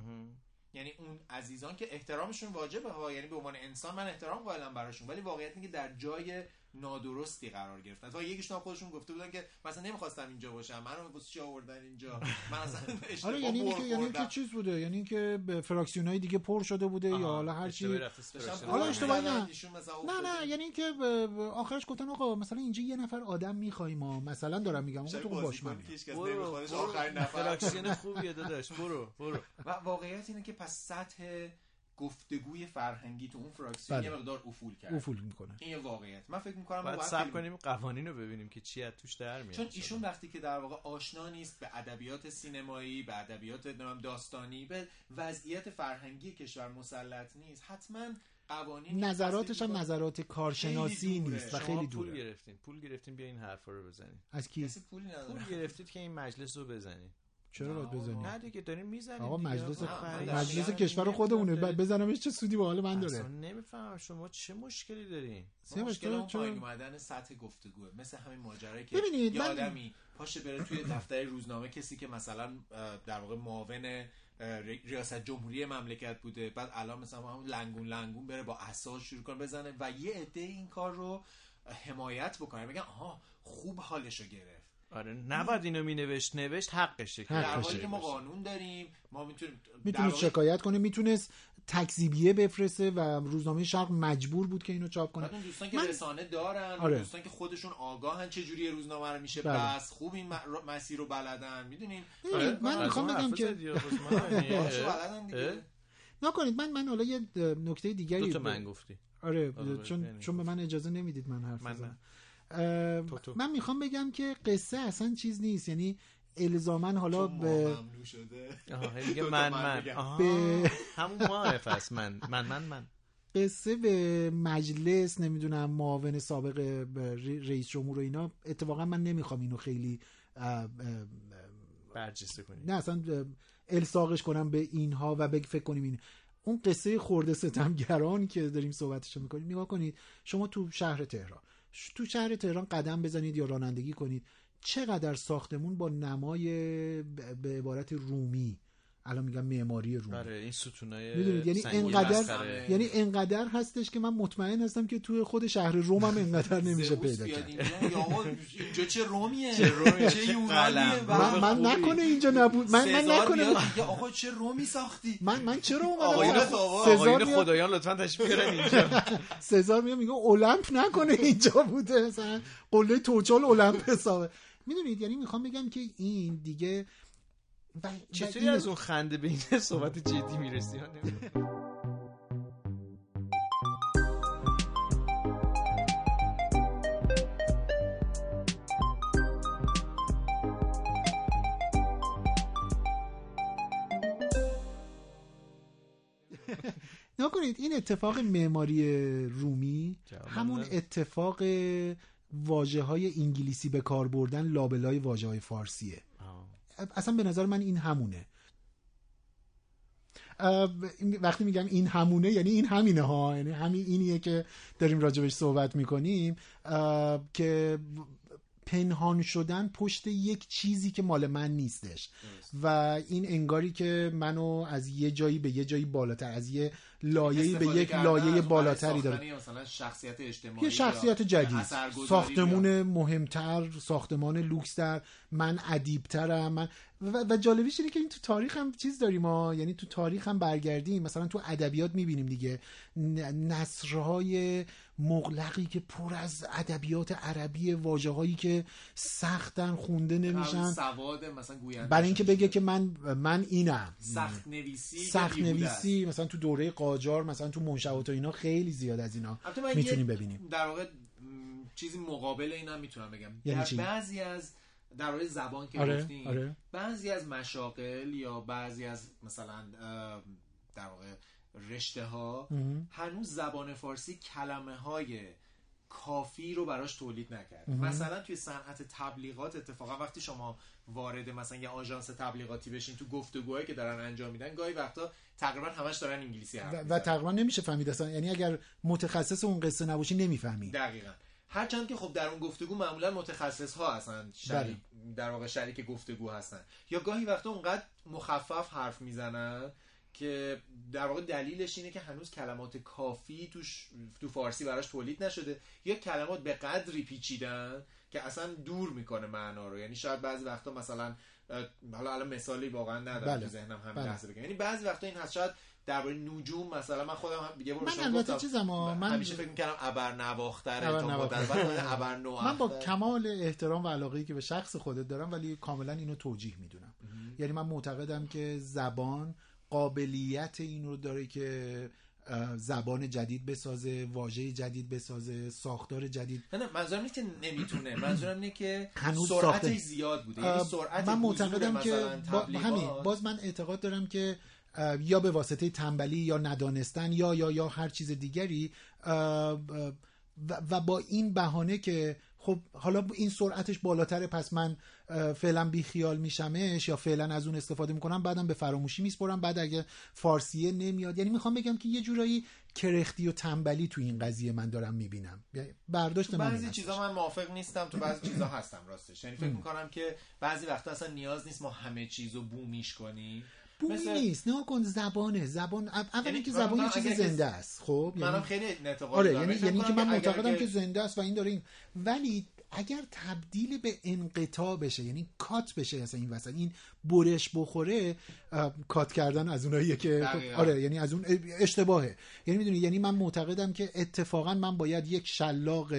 یعنی اون عزیزان که احترامشون واجبه ها یعنی به عنوان انسان من احترام قائلم براشون ولی واقعیت اینه که در جای نادرستی قرار گرفتن. تا یکیشون خودشون گفته بودن که مثلا نمی‌خواستم اینجا باشم منو واسه چی آوردن اینجا؟ من اصلا اشتباه آره یعنی اینکه یعنی اینکه. چیز بوده. یعنی اینکه به فراکسیون های دیگه پر شده بوده یا حالا هر چی حالا اشتباهی می‌زدن، نه. ایشون مثلا نه. نه یعنی اینکه آخرش گفتن آقا مثلا اینجا یه نفر آدم می‌خوایم ما مثلا دارم میگم تو باش من. آخرین نفر. فراکسیون خوبیه داداش برو برو. و واقعیت اینه که پس سطح گفتگوی فرهنگی تو اون فراکسیون بله. یه مقدار افول کرد. افول می‌کنه. این یه واقعیت. من فکر می‌کنم ما باید خیلی- کنیم قوانین رو ببینیم که چی از توش در میاد. چون ایشون وقتی که در واقع آشنا نیست به ادبیات سینمایی به ادبیات داستانی به وضعیت فرهنگی کشور مسلط نیست. حتما قوانین نظراتش هم نظرات کارشناسی خیلی دوره. نیست و خیلی پول دوره. گرفتین. پول گرفتین بیا این حرفا رو بزنین از کی؟ نداره. پول گرفتید که این مجلس رو بزنین چرا باید بزنی؟ نه دیگه دارین می‌زنین آقا. مجلس. مجلس شما کشور خودمونه. بزنمش چه سودی به حال من اصلا داره نمی‌فهمم شما چه مشکلی دارین؟ مشکل اون پایین اومدن سطح گفتگوه. مثل همین ماجرایی که ببینید، یه آدمی پاشه بره توی دفتر روزنامه کسی که مثلا در واقع معاون ریاست جمهوری مملکت بوده بعد الان مثلا همون لنگون لنگون بره با اساس شروع کنه بزنه و یه عده این کار رو حمایت بکنه. بگن آها خوب حالشو گرفت. آره نباید اینو می نوشت نوشت حقشه که. حقشه. در حالی. که ما قانون داریم ما می‌تونیم می‌تونست شکایت کنه می‌تونست تکذیبیه بفرسته و روزنامه شرق مجبور بود که اینو چاپ کنه. دوستان که من- رسانه دارن آره. دوستان که خودشون آگاهن چه جوری روزنامه رو میشه بله. بس خوب این مسیر رو بلدن می‌دونین؟ ببینید، من می‌خوام بگم که نکنید من من حالا یه نکته دیگری دو تا من گفتی. آره آره، چون یعنی چون به من اجازه نمی‌دید من حرف بزنم. تو تو. من می‌خوام بگم که قصه اصلا چیز نیست. یعنی الزاما حالا به شده. تا من من به- همون ما پس من من من من. قصه به مجلس نمی‌دونم معاون سابق رئیس جمهور و اینا اتفاقا من نمی‌خوام اینو خیلی برجسته کنی نه اصلا الساقش کنم به اینها و بگ فکر کنیم این اون قصه خورده ستمگران که داریم صحبتشو می‌کنیم. نگاه کنید شما تو شهر تهران تو شهر تهران قدم بزنید یا رانندگی کنید. چقدر ساختمون با نمای به عبارت رومی الان میگم معماری رومی آره این ستونای می‌دونید؟ یعنی انقدر. یعنی انقدر هستش که من مطمئن هستم که توی خود شهر روم هم انقدر نمیشه پیدا کرد. اینجا؟ یا آقا اینجا چه رومیه؟ چه یونانیه؟ من, من نکنه اینجا نبود. من من نکنه میگه آقا چه رومی ساختی؟ من من چرا اومدم؟ سزار خدایان لطفا تشریف بیارن اینجا. سزار میاد میگه المپ نکنه اینجا بوده مثلا قله توچال المپ حسابه. می‌دونید؟ یعنی می‌خوام بگم که این دیگه و چطوری از اون خنده به این صحبت جدی می‌رسی؟ نگاه کنید این اتفاق معماری رومی همون اتفاق واجه های انگلیسی به کار بردن لابلای واجه های فارسیه. اصلا به نظر من این همونه. وقتی میگم این همونه یعنی این همینه ها یعنی همین اینیه که داریم راجبش صحبت می‌کنیم که پنهان شدن پشت یک چیزی که مال من نیستش. و این انگاری که منو از یه جایی به یه جایی بالاتر از یه لایه‌ای به یک لایه بالاتری داره. مثلا شخصیت اجتماعی یه شخصیت جدید. ساختمون مهمتر ساختمان لوکستر. من ادیبترم. من و, و جالبیش اینه که این تو تاریخ هم چیز داریم ما. یعنی تو تاریخ هم برگردیم. مثلا تو ادبیات می‌بینیم دیگه. ن- نثرهای مغلقی که پر از ادبیات عربی واجه هایی که سختن خونده نمیشن. سواد مثلا برای اینکه بگه که من من اینم. سخت نویسی سخت. نویسی مثلا تو دوره قاجار مثلا تو منشأات و اینا خیلی زیاد از اینا می‌تونیم ببینیم در واقع چیزی مقابل این هم می‌تونم بگم یعنی در چی؟ بعضی از در واقع زبان که آره، گفتیم آره. بعضی از مشاغل یا بعضی از مثلا در واقع رشته ها. هنوز زبان فارسی کلمه های کافی رو براش تولید نکرد. مثلا توی صنعت تبلیغات اتفاقا وقتی شما وارد مثلا یه آژانس تبلیغاتی بشین تو گفتگوهایی که دارن انجام میدن گاهی وقتا تقریبا همش دارن انگلیسی حرف و, تقریبا نمیشه فهمید اصلا. یعنی اگر متخصص اون قصه نباشی نمی‌فهمی. دقیقا. هرچند که خب در اون گفتگو معمولا متخصص ها هستن شریک در واقع شریک گفتگو هستن. یا گاهی وقتا اونقدر مخفف حرف می‌زنن که در واقع دلیلش اینه که هنوز کلمات کافی توش تو فارسی براش تولید نشده. یا کلمات به قدری پیچیدن که اصلا دور می‌کنه معنا رو. یعنی شاید بعضی وقتا مثلا حالا الان مثالی واقعا ندارم بله. تو ذهنم همین بله. لحظه بگم یعنی بعضی وقتا این هست شاید درباره نجوم مثلا من خودم هم یه بار من البته چیزم من- همیشه فکر می‌کردم ابر نواختره ابر تا ابر. من با کمال احترام و علاقه که به شخص خودت دارم ولی کاملا اینو توجیه می‌دونم یعنی من معتقدم که زبان قابلیت این رو داره که زبان جدید بسازه واژه جدید بسازه ساختار جدید. نه منظورم نیست که نمی‌تونه. منظورم اینه که هنوز سرعتش. زیاد بوده. یعنی سرعت من معتقدم که با همین باز من اعتقاد دارم که یا به واسطه تنبلی یا ندانستن یا یا یا هر چیز دیگری و, با این بهانه که خب حالا این سرعتش بالاتره پس من فعلا بی خیال میشمش یا فعلا از اون استفاده می‌کنم بعدم به فراموشی میسپرم. بعد اگه فارسیه نمیاد یعنی می‌خوام بگم که یه جورایی کرختی و تنبلی تو این قضیه من دارم می‌بینم. برداشت من بعضی. چیزا من موافق نیستم تو بعضی چیزا هستم راستش. یعنی فکر. می‌کنم که بعضی وقتا اصلا نیاز نیست ما همه چیزو بومیش کنیم. بومی مثل- نیست. نه کن زبانه. زبان اول یعنی اینکه من زبان یه چیز که- زنده است خب؟ منم خیلی اعتقاد آره دارم. یعنی یعنی که من معتقدم که- که زنده است و این داره این ولی اگر تبدیل به انقطاع بشه یعنی کات بشه اصلا این وسط این برش بخوره کات کردن از اوناییه که دقیقاً. آره یعنی از اون اشتباهه یعنی می‌دونی یعنی من معتقدم که اتفاقا من باید یک شلاق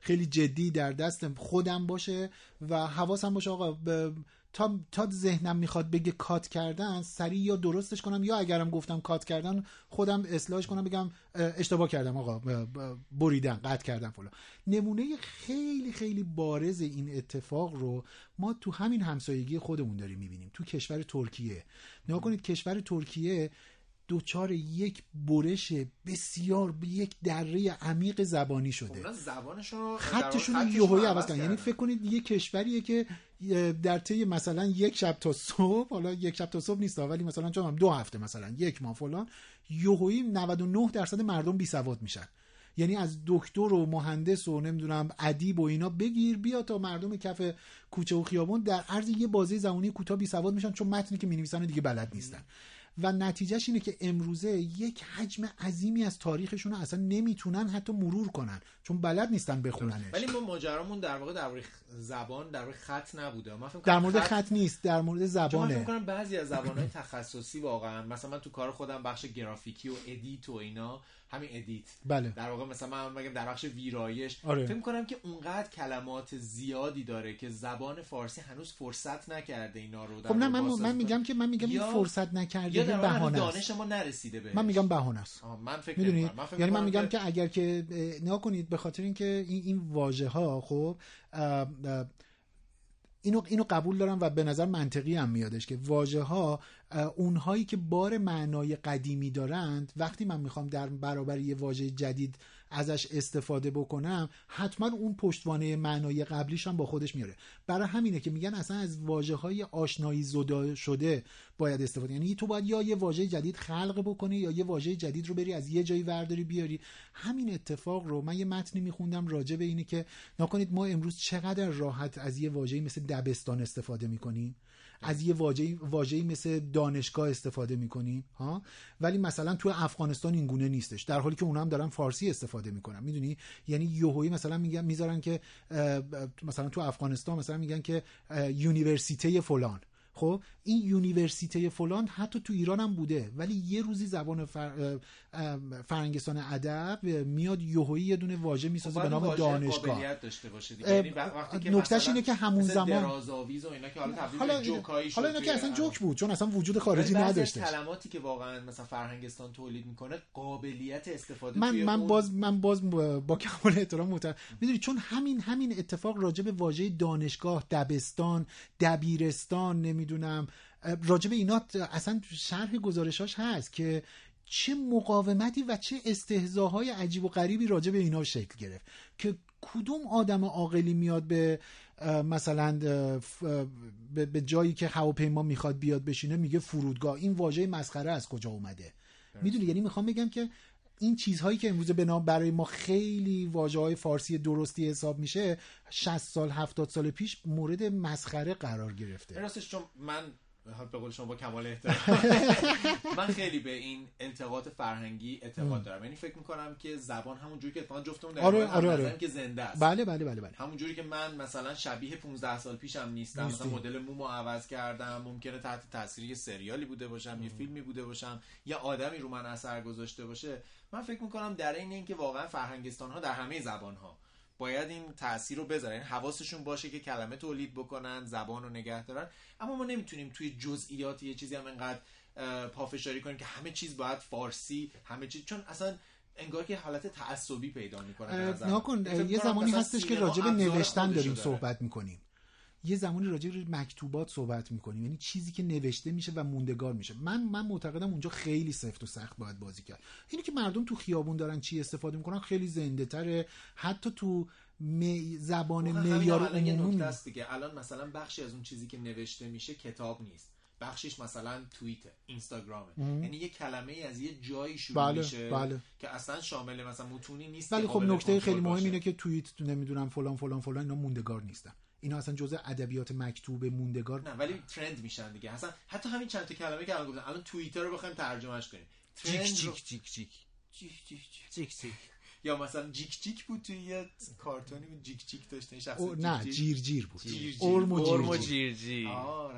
خیلی جدی در دست خودم باشه و حواسم باشه آقا ب- تا تا ذهنم می‌خواد بگه کات کردن سریع یا درستش کنم یا اگرم گفتم کات کردن خودم اصلاحش کنم بگم اه، اشتباه کردم آقا بریدن قطع کردم فلان. نمونه خیلی خیلی بارز این اتفاق رو ما تو همین همسایگی خودمون داریم می‌بینیم تو کشور ترکیه. نگاه کنید کشور ترکیه دوچار یک برش بسیار به یک دره عمیق زبانی شده. زبانشون رو خطشون رو یهویی عوض کردن. یعنی فکر کنید یه کشوریه که در طی مثلا یک شب تا صبح حالا یک شب تا صبح نیست ولی مثلا چون دو هفته مثلا یک ماه فلان یهویی 99 درصد مردم بی سواد میشن. یعنی از دکتر و مهندس و نمی‌دونم ادیب و اینا بگیر بیا تا مردم کف کوچه و خیابون در عرض یه بازی زمانی کوتاه بی سواد میشن چون متنی که می‌نویسن دیگه بلد نیستن. و نتیجهش اینه که امروزه یک حجم عظیمی از تاریخشون رو اصلا نمی‌تونن حتی مرور کنن چون بلد نیستن بخوننش. ولی ما ماجرامون در واقع در زبان در مورد خط نبوده. من فکر در مورد خط نیست در مورد چون من فکر زبانه. کنم بعضی از زبانهای تخصصی واقعا مثلا من تو کار خودم بخش گرافیکی و edit و اینا همین edit بله. در واقع مثلا من بگم در بخش ویرایش آره. فکر کنم که اونقدر کلمات زیادی داره که زبان فارسی هنوز فرصت نکرده اینا رو در خب نه من من. میگم که من میگم این یا- فرصت نکرده یا این بهانه دانش ما نرسیده بهش من میگم بهانه است من فکر می‌دونید. من فکر یعنی من میگم که اگر که اه، نگاه کنید به خاطر اینکه این این واژه ها خب اینو اینو قبول دارم و به نظر منطقی هم میادش که واژه ها اونهایی که بار معنای قدیمی دارند وقتی من می‌خوام در برابر یه واژه جدید ازش استفاده بکنم حتما اون پشتوانه معنای قبلیش هم با خودش میاره. برای همینه که میگن اصلا از واژه های آشنایی زدا شده باید استفاده. یعنی تو باید یا یه واژه جدید خلق بکنی یا یه واژه جدید رو بری از یه جایی ورداری بیاری. همین اتفاق رو من یه متنی میخوندم راجع به اینه که نکنید ما امروز چقدر راحت از یه واژه‌ای مثل دبستان استفاده می‌کنیم. از یه واژه‌ای واژه‌ای مثل دانشگاه استفاده می‌کنیم ها؟ ولی مثلا تو افغانستان این گونه نیستش. در حالی که اونها هم دارن فارسی استفاده می‌کنن. می‌دونی؟ یعنی یوهویی مثلا میگن می‌ذارن که مثلا تو افغانستان مثلا میگن که یونیورسیته فلان. خب؟ این یونیورسیته فلان حتی تو ایران هم بوده. ولی یه روزی زبان فر... فرنگستان ادب میاد یوهویی یه دونه واژه می‌سازه به خب، نام واژه دانشگاه. داشته باشه دیگه. اه، یعنی وقتی نکتهش اینه که همون زمان درازآویز و اینا که حالا تبدیل حالا به جوکایی شد حالا اینا که اصلا جوک بود چون اصلا وجود خارجی نداشتش. کلماتی که واقعا مثلا فرهنگستان تولید می‌کنه قابلیت استفاده من توی من اون- باز من باز با کمال احترام متر می‌دونی چون همین همین اتفاق راجع به واژه دانشگاه دبستان دبیرستان نمی‌دونم راجع به اینا اصلا شرح گزارشاش هست که چه مقاومتی و چه استهزاهای عجیب و غریبی راجع به اینا شکل گرفت که کدوم آدم عاقلی میاد به مثلا به جایی که هواپیما می‌خواد بیاد بشینه میگه فرودگاه. این واژه مسخره از کجا اومده؟ می‌دونی یعنی می‌خوام بگم که این چیزهایی که امروز به نام برای ما خیلی واجه های فارسی درستی حساب میشه 60 سال 70 سال پیش مورد مسخره قرار گرفته. راستش چون من به قول شما با کمال احترام. من خیلی به این انتقاد فرهنگی اعتقاد. دارم. یعنی فکر می‌کنم که زبان همون جوری که اتفاقا جفتمون در آره، آره، آره. که زنده است. بله بله بله بله. همون جوری که من مثلا شبیه 15 سال پیشم نیستم. مثلا مدل مومو عوض کردم. ممکنه تحت تاثیر یه سریالی بوده باشم یه فیلمی بوده باشم یا آدمی رو من اثر گذاشته باشه. من فکر می‌کنم در این اینکه واقعا فرهنگستان ها در همه زبان ها باید این تاثیر رو بذارن. یعنی حواسشون باشه که کلمه تولید بکنن زبان رو نگه دارن. اما ما نمی‌تونیم توی جزئیات یه چیزی هم انقدر پافشاری کنیم که همه چیز باید فارسی همه چیز چون اصلا انگار که حالت تعصبی پیدا می‌کنه نکن یه زمانی هستش که راجع به نوشتن داریم صحبت می‌کنیم. یه زمانی راجع به مکتوبات صحبت می‌کنیم. یعنی چیزی که نوشته میشه و موندگار میشه. من من معتقدم اونجا خیلی سفت و سخت باید بازی کرد. اینی که مردم تو خیابون دارن چی استفاده می‌کنن خیلی زنده تره. حتی تو می- زبان معیار عمومی. است دیگه. الان مثلا بخشی از اون چیزی که نوشته میشه کتاب نیست. بخشش مثلا توییت اینستاگرامه. یعنی یه کلمه ای از یه جایی شروع بله، میشه بله. که اصلا شامل مثلا متونی نیست ولی خب قابل نکته خیلی مهم. اینه که توییت نمی‌دونم فلان فلان فلان اینا موندگار نیستن. اینا اصلا جزء ادبیات مکتوب موندگار نه ولی ترند میشن دیگه. اصلا حتی همین چند تا کلمه که الان گفتم الان توییتر رو بخوایم ترجمهش کنیم. جیک trend جیک جیک جیک جیک جیک جیک جیک یا مثلا جیک جیک بود توی یه کارتونی بود جیک جیک داشته شخص نه. جیر جیر بود. جیر جیر. ارم و جیر جیر.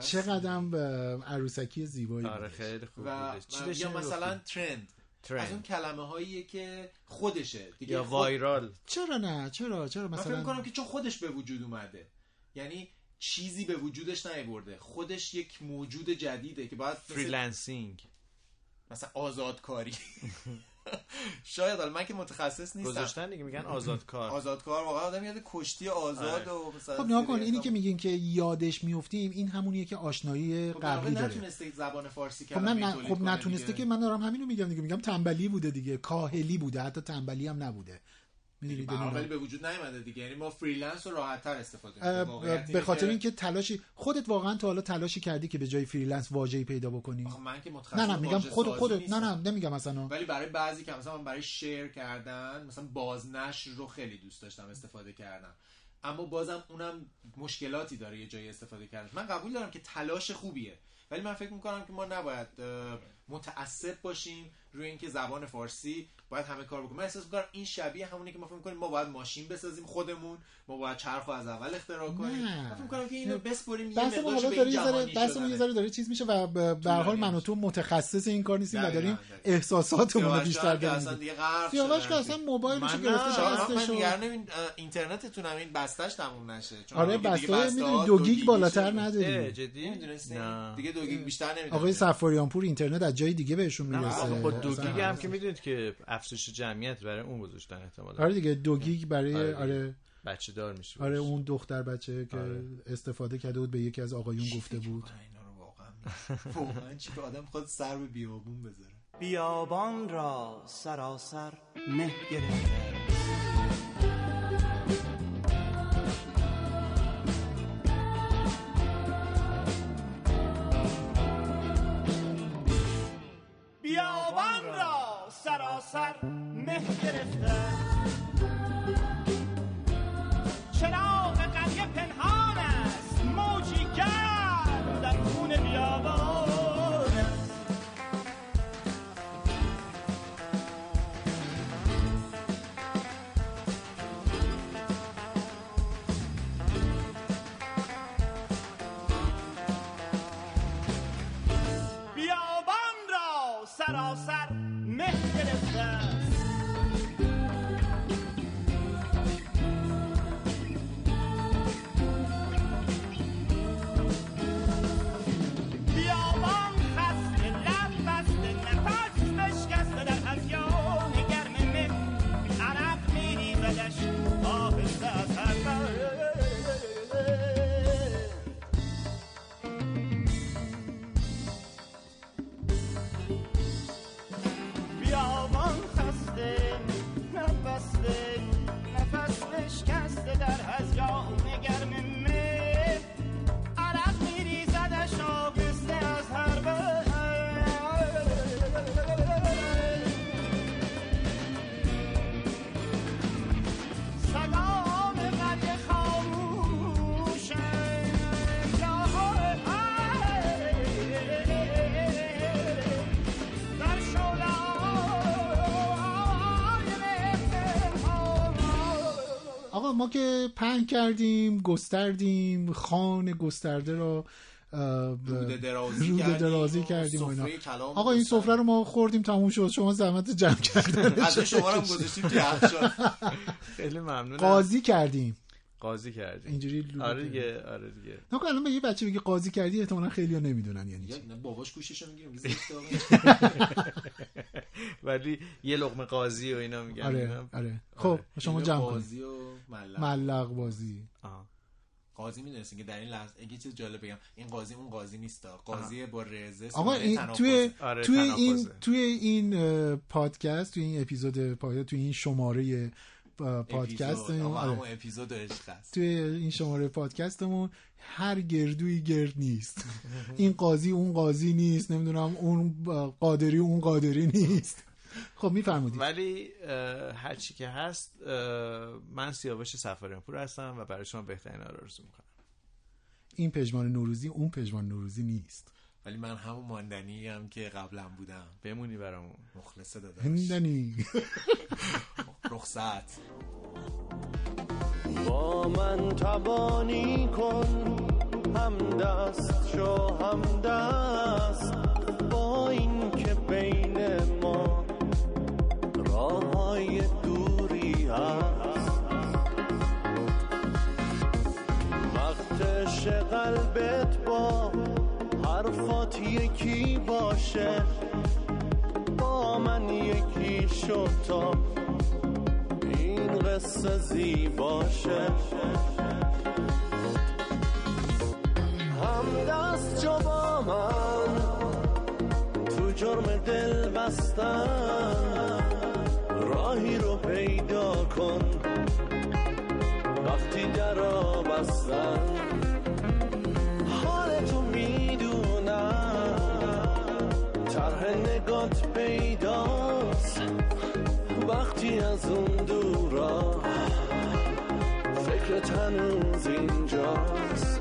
چقدرم عروسکی زیبایی آره. خیلی خوب داشتیم یا مثلا؟ trend trend. از اون کلمه هاییه که خودشه. دیگه یا خود- viral. چرا نه؟ چرا؟ چرا من فکر مثلا می‌کنم که چون خودش به وجود اومده. یعنی چیزی به وجودش نیورده. خودش یک موجود جدیده که باید مثل- freelancing مثلا آزادکاری. شاید حالا من که متخصص نیستم. گذاشتن دیگه میگن آزادکار. آزادکار واقعا آدم یاد کشتی آزاد و مثلا خب نگاه کن اینی که میگین که یادش میفتیم این همونیه که آشنایی خب قبلی داره. نتونسته زبان فارسی خب تولید خب نتونسته. که من دارم همینو میگم دیگه میگم تنبلی بوده دیگه کاهلی بوده حتی تنبلی هم نبوده. می‌دونید ولی به وجود نیومده دیگه. یعنی ما freelance رو راحت تر استفاده می‌کنیم. به خاطر که- اینکه تلاشی خودت واقعا تا حالا تلاشی کردی که به جای freelance واژه‌ای پیدا بکنی. من که متخصص نه نه میگم خود خودت نه. نه نمیگم مثلا. ولی برای بعضی که مثلا من برای شیر کردن مثلا بازنشر رو خیلی دوست داشتم استفاده کردم. اما بازم اونم مشکلاتی داره یه جایی استفاده کردن. من قبول دارم که تلاش خوبیه. ولی من فکر می‌کنم که ما نباید متعصب باشیم روی اینکه زبان فارسی باید همه کار بکنیم من احساس می‌کنم این شبیه همونی که ما فکر می‌کنیم ما باید ماشین بسازیم خودمون ما باید چرخ از اول اختراع کنیم. من فکر می‌کنم که اینو بسپریم یه حالا به جهانی بحثمون یه. ذره داره چیز میشه و به هر حال من و تو متخصص این کار نیستیم و داریم. احساساتمون رو بیشتر داریم اصلا. دیگه سیاوش که اصلا موبایلشو من گرفته. دستش من اینترنتتون هم این بستش تموم نشه چون آره دیگه بسته می‌دونی دو گیگ بالاتر میشه. نداری جدی نمی‌دونستین دیگه دو گیگ بیشتر نمی‌دونم آقای سفاریان پور اینترنت از جای دیگه بهشون می‌رسه دو. گیگ هم که می‌دونید که افزایش جمعیت برای اون گذاشتن احتمالاً. آره دیگه دو گیگ برای آره دیگه. آره. بچه دار میشه آره اون دختر بچه که آره. استفاده کرده بود به یکی از آقایون گفته بود. واقعا چی که آدم خود سر به بیابون بذاره. بیابان را سراسر مه گرفته سراسر مه گرفته چراغ ما که پهن کردیم گستردیم خان گسترده رو روده درازی کردیم درازی و کردیم و اینا. آقا این. سفره رو ما خوردیم تموم شد شما زحمت جمع کردن از شما رو گذاشتیم یخچال خیلی ممنونم قاضی کردیم قاضی کردیم اینجوری آره. دیگه آره دیگه نکن الان به یه بچه بگی قاضی کردی احتمالا خیلی ها نمی‌دونن یعنی چی یا نه باباش می‌گیره زشته آقا. ولی یه لقمه قاضی و اینا میگن. آره اینا. آره. خب شما جمع قاضی و ملق. ملق بازی. قاضی می‌دونستین که در این لحظه یه چیز جالب بگم. این قاضی اون قاضی نیست قاضی با رزه آقا این. توی آره، توی. این توی این پادکست توی این اپیزود پادکست توی این شماره اه، پادکست اپیزود. آقا آره. اپیزود توی این شماره پادکستمون هر گردوی گرد نیست. این قاضی اون قاضی نیست. نمی‌دونم اون قادری اون قادری نیست. خب میفرمودید. ولی هر چی که هست من سیاوش سفاریان پور هستم و برای شما بهترین آرزو می‌کنم. این پژمان نوروزی اون پژمان نوروزی نیست. ولی من همون ماندنی هم که قبلا بودم. بمونی برامون. مخلصه داداش. هندنی. رخصت. با من توانی کن. هم دست شو هم دست با این که بین ما راه های دوری هست. وقتش قلبت با یکی باشه. با من یکی شد تا این قصه زیباشه. هم دست جو با من تو جرم دل بستن. راهی رو پیدا کن وقتی در بستن. نگات پیداست. وقتی از اون دورا فکرت هنوز اینجاست.